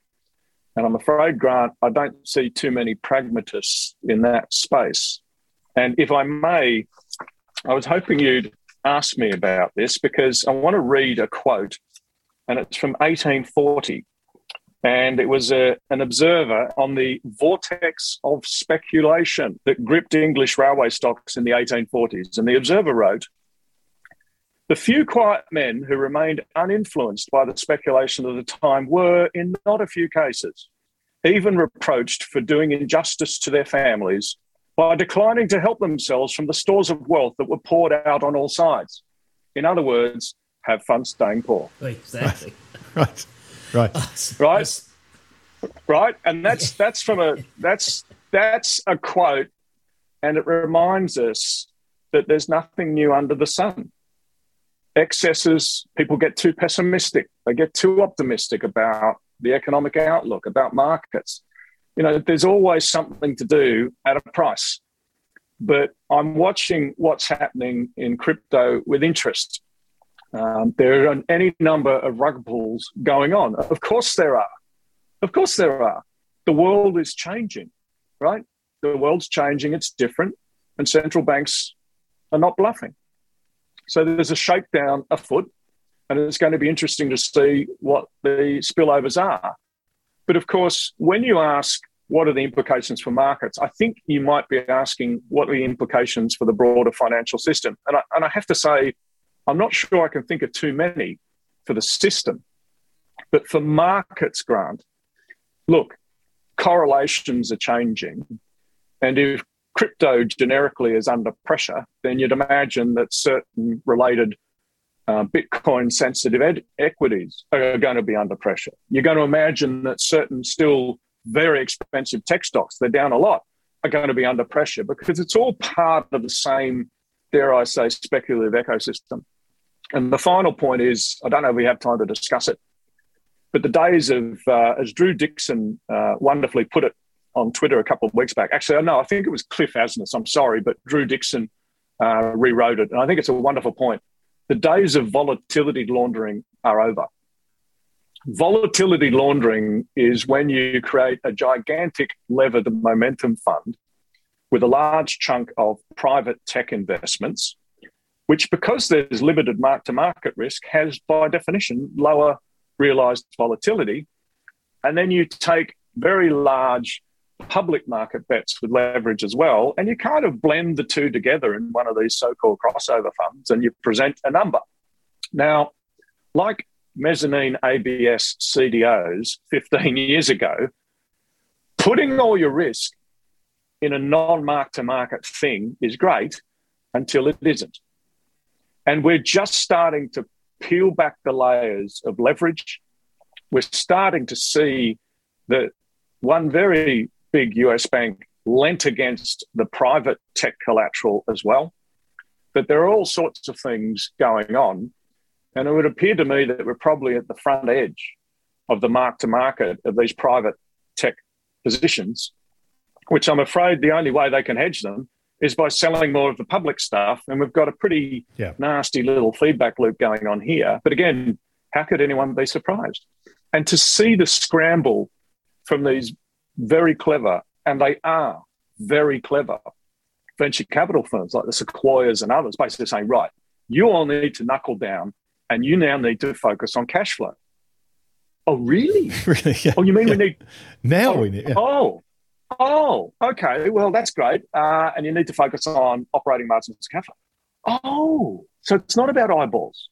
And I'm afraid, Grant, I don't see too many pragmatists in that space. And if I may, I was hoping you'd ask me about this because I want to read a quote, and it's from 1840. And it was a, an observer on the vortex of speculation that gripped English railway stocks in the 1840s. And the observer wrote The few quiet men who remained uninfluenced by the speculation of the time were, in not a few cases, even reproached for doing injustice to their families by declining to help themselves from the stores of wealth that were poured out on all sides. In other words, have fun staying poor. Exactly. Right. Right. right. Right. And that's that's from a that's that's a quote and it reminds us that there's nothing new under the sun. Excesses, people get too pessimistic. They get too optimistic about the economic outlook, about markets you know, there's always something to do at a price. But I'm watching what's happening in crypto with interest. Um, there are any number of rug pulls going on. Of course, there are. Of course, there are. The world is changing, right? The world's changing, it's different, and central banks are not bluffing. So there's a shakedown afoot, and it's going to be interesting to see what the spillovers are. But of course, when you ask what are the implications for markets, I think you might be asking what are the implications for the broader financial system. And I, and I have to say, I'm not sure I can think of too many for the system. But for markets, Grant, look, correlations are changing. And if crypto generically is under pressure, then you'd imagine that certain related uh, Bitcoin sensitive ed- equities are going to be under pressure. You're going to imagine that certain still very expensive tech stocks, they're down a lot, are going to be under pressure because it's all part of the same, dare I say, speculative ecosystem. And the final point is I don't know if we have time to discuss it, but the days of, uh, as Drew Dixon uh, wonderfully put it on Twitter a couple of weeks back, actually, no, I think it was Cliff Asness, I'm sorry, but Drew Dixon uh, rewrote it. And I think it's a wonderful point. The days of volatility laundering are over. Volatility laundering is when you create a gigantic levered momentum fund with a large chunk of private tech investments, which, because there's limited mark to market risk, has by definition lower realized volatility. And then you take very large public market bets with leverage as well. And you kind of blend the two together in one of these so called crossover funds and you present a number. Now, like mezzanine ABS CDOs 15 years ago, putting all your risk in a non mark to market thing is great until it isn't. And we're just starting to peel back the layers of leverage. We're starting to see that one very big US bank lent against the private tech collateral as well. But there are all sorts of things going on. And it would appear to me that we're probably at the front edge of the mark to market of these private tech positions, which I'm afraid the only way they can hedge them is by selling more of the public stuff. And we've got a pretty yeah. nasty little feedback loop going on here. But again, how could anyone be surprised? And to see the scramble from these very clever, and they are very clever venture capital firms like the Sequoias and others, basically saying, right, you all need to knuckle down and you now need to focus on cash flow. Oh, really? really? Yeah. Oh, you mean yeah. we need now oh, we need? Yeah. Oh, oh, okay. Well, that's great. Uh, and you need to focus on operating margins and cash flow. Oh, so it's not about eyeballs.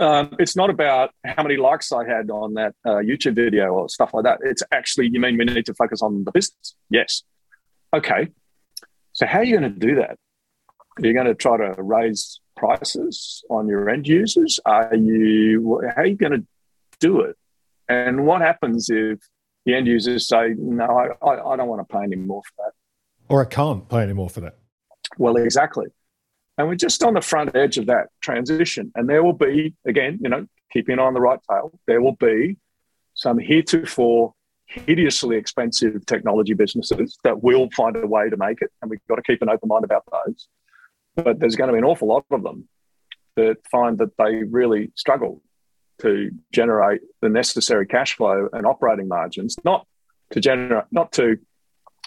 Um, it's not about how many likes I had on that uh, YouTube video or stuff like that. It's actually, you mean we need to focus on the business? Yes. Okay. So, how are you going to do that? Are you going to try to raise prices on your end users? Are you, how are you going to do it? And what happens if the end users say, no, I, I, don't want to pay any more for that? Or I can't pay any more for that. Well, exactly. And we're just on the front edge of that transition. And there will be, again, you know, keeping an eye on the right tail, there will be some heretofore hideously expensive technology businesses that will find a way to make it. And we've got to keep an open mind about those. But there's going to be an awful lot of them that find that they really struggle to generate the necessary cash flow and operating margins, not to generate, not to,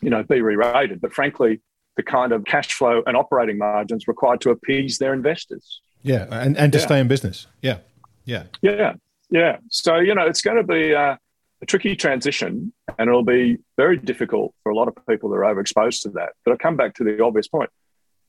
you know, be re-rated, but frankly, the kind of cash flow and operating margins required to appease their investors. Yeah, and, and to yeah. stay in business. Yeah, yeah, yeah, yeah. So you know, it's going to be a, a tricky transition, and it'll be very difficult for a lot of people that are overexposed to that. But I come back to the obvious point: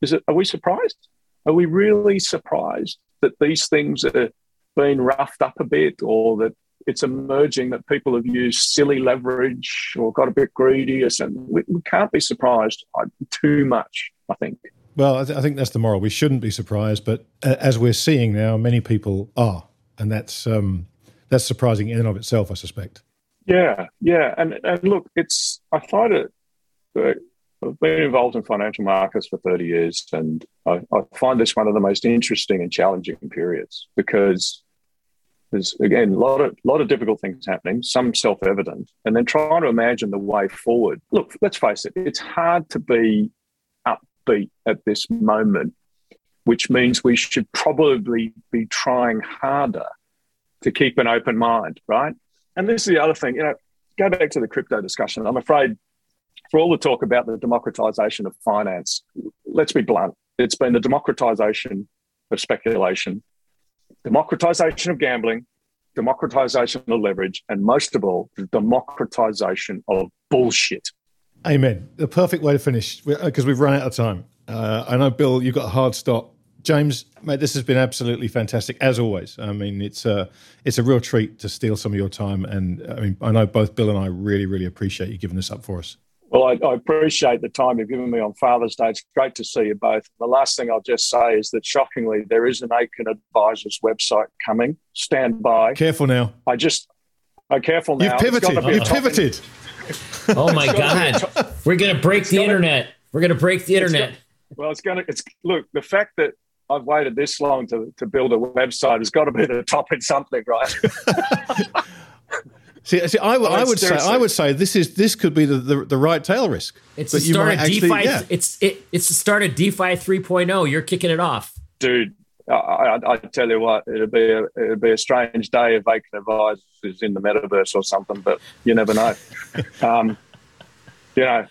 is it? Are we surprised? Are we really surprised that these things are being roughed up a bit, or that it's emerging that people have used silly leverage or got a bit greedy or something. We, we can't be surprised too much, I think. Well, I, th- I, think that's the moral. We shouldn't be surprised, but uh, as we're seeing now, many people are, and that's um, that's surprising in and of itself, I suspect. Yeah, yeah, and and look, it's I find it. Uh, I've been involved in financial markets for 30 years, and I, I find this one of the most interesting and challenging periods because there's again a lot of lot of difficult things happening, some self-evident, and then trying to imagine the way forward. Look, let's face it, it's hard to be upbeat at this moment, which means we should probably be trying harder to keep an open mind, right? And this is the other thing, you know, go back to the crypto discussion. I'm afraid for all the talk about the democratization of finance, let's be blunt, it's been the democratization of speculation democratization of gambling, democratization of leverage, and most of all, the democratization of bullshit. Amen. The perfect way to finish because we've run out of time. Uh, I know, Bill, you've got a hard stop James, mate, this has been absolutely fantastic as always. I mean, it's a it's a real treat to steal some of your time, and I mean, I know both Bill and I really, really appreciate you giving this up for us. Well, I, I, appreciate the time you've given me on Father's Day. It's great to see you both. The last thing I'll just say is that shockingly, there is an Aitken Advisors website coming. Stand by. Careful now. I just, I'm careful now. You've pivoted. You've pivoted. oh my God. We're going to break the internet. We're going to break the internet. well, it's going to, it's, look, the fact that I've waited this long to, to build a website has got to be the top in something, right? See, see I, I would say I would say this is this could be the, the, the right tail risk. It's the start of DeFi. Yeah. It's it, it's the start of DeFi 3.0. You're kicking it off, dude. I, I, I, tell you what, it'll be a it'll be a strange day if Aitken Advisors is in the metaverse or something, but you never know. um, you know,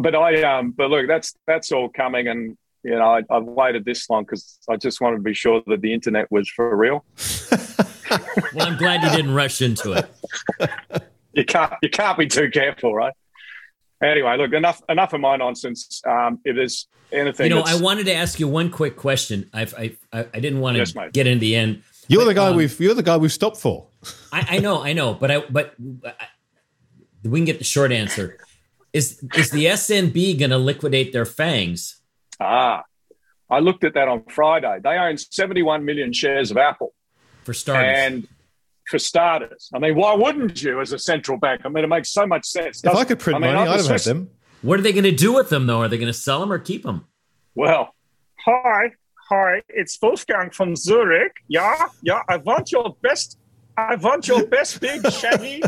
but I um, but look, that's that's all coming, and you know, I, have waited this long because I just wanted to be sure that the internet was for real. well, I'm glad you didn't rush into it. you can't you can't be too careful, right? Anyway, look enough enough of my nonsense. Um, if there's anything, you know, I wanted to ask you one quick question. I've, I I, I didn't want to yes, get in the end. You're but, the guy um, we've you're the guy we've stopped for. I, I know, I know, but I but I, we can get the short answer. Is is the SNB going to liquidate their FAANGs? Ah, I looked at that on Friday. They own 71 million shares of Apple. For starters. And for starters, I mean, why wouldn't you as a central bank? I mean, it makes so much sense. If I could print I mean, money, I'd have had them. What are they going to do with them, though? Are they going to sell them or keep them? Well, hi, hi, it's Wolfgang from Zurich. Yeah, yeah, I want your best. I want your best big shaggy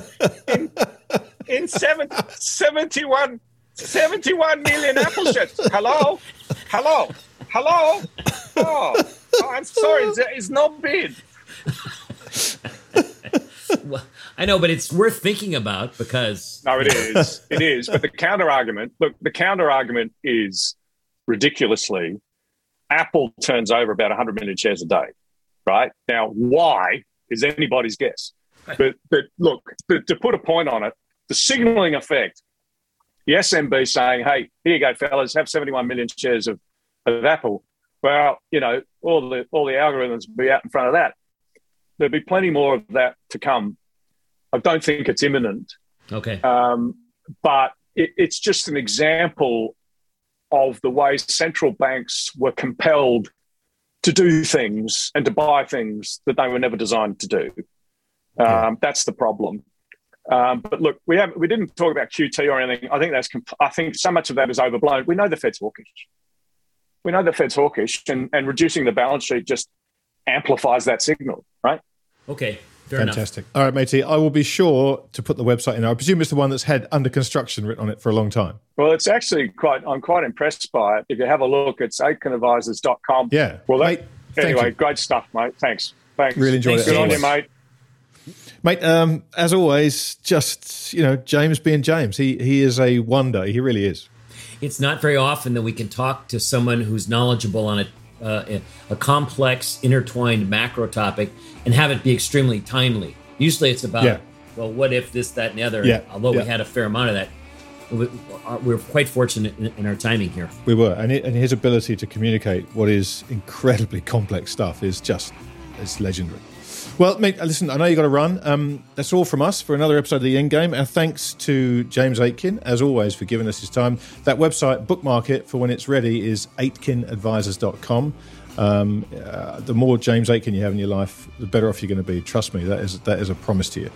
in, in seven, 71, 71 million Apple shares. Hello, hello, hello. Oh, oh I'm sorry, there is no bid. well, I know, but it's worth thinking about because no, it is, it is. But the counter argument, look, the counter argument is ridiculously, Apple turns over about 100 million shares a day, right? Now, why is anybody's guess? But but look, to, to put a point on it, the signaling effect, the SNB saying, "Hey, here you go, fellas, have 71 million shares of, of Apple." Well, you know, all the all the algorithms will be out in front of that there'll be plenty more of that to come. I don't think it's imminent. Okay. Um, but it, it's just an example of the way central banks were compelled to do things and to buy things that they were never designed to do. Um, that's the problem. Um, but look, we have we didn't talk about QT or anything. I think that's I think so much of that is overblown. We know the Fed's hawkish. We know the Fed's hawkish, and, and reducing the balance sheet just amplifies that signal, right? Okay. Fantastic. Enough. All right, matey. I will be sure to put the website in. I presume it's the one that's had under construction written on it for a long time. Well, it's actually quite, I'm quite impressed by it. If you have a look, it's aitkenadvisors.com. Yeah. Well, that, mate, anyway, great stuff, mate. Thanks. Thanks. Really enjoyed Thanks, it. Good on you, mate. Mate, um, as always, just, you know, James being James. He, he is a wonder. He really is. It's not very often that we can talk to someone who's knowledgeable on a uh, a complex, intertwined macro topic and have it be extremely timely. Usually it's about, yeah. well, what if this, that, and the other. Yeah. Although yeah. we had a fair amount of that, we're quite fortunate in, our timing here. We were, and, it, and his ability to communicate what is incredibly complex stuff is just it's legendary. Well, mate, listen, I know you got to run. Um, that's all from us for another episode of the End Game. And thanks to James Aitken, as always, for giving us his time. That website, bookmark it for when it's ready, is aitkenadvisors.com. Um, uh, the more James Aitken you have in your life, the better off you're going to be. Trust me, that is that is a promise to you.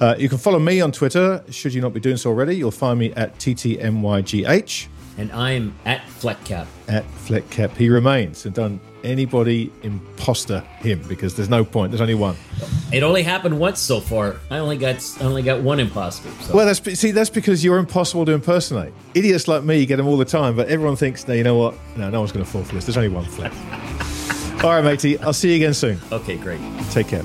Uh, you can follow me on Twitter. Should you not be doing so already, you'll find me at ttmygh. And I'm at Fleckcap. At Fleckcap. He remains and done anybody imposter him because there's no point. There's only one. It only happened once so far. I only got I only got one imposter. So. Well, that's see that's because you're impossible to impersonate. Idiots like me get them all the time, but everyone thinks, no, you know what? No, no one's going to fall for this. There's only one Fleck. all right, matey. I'll see you again soon. Okay, great. Take care.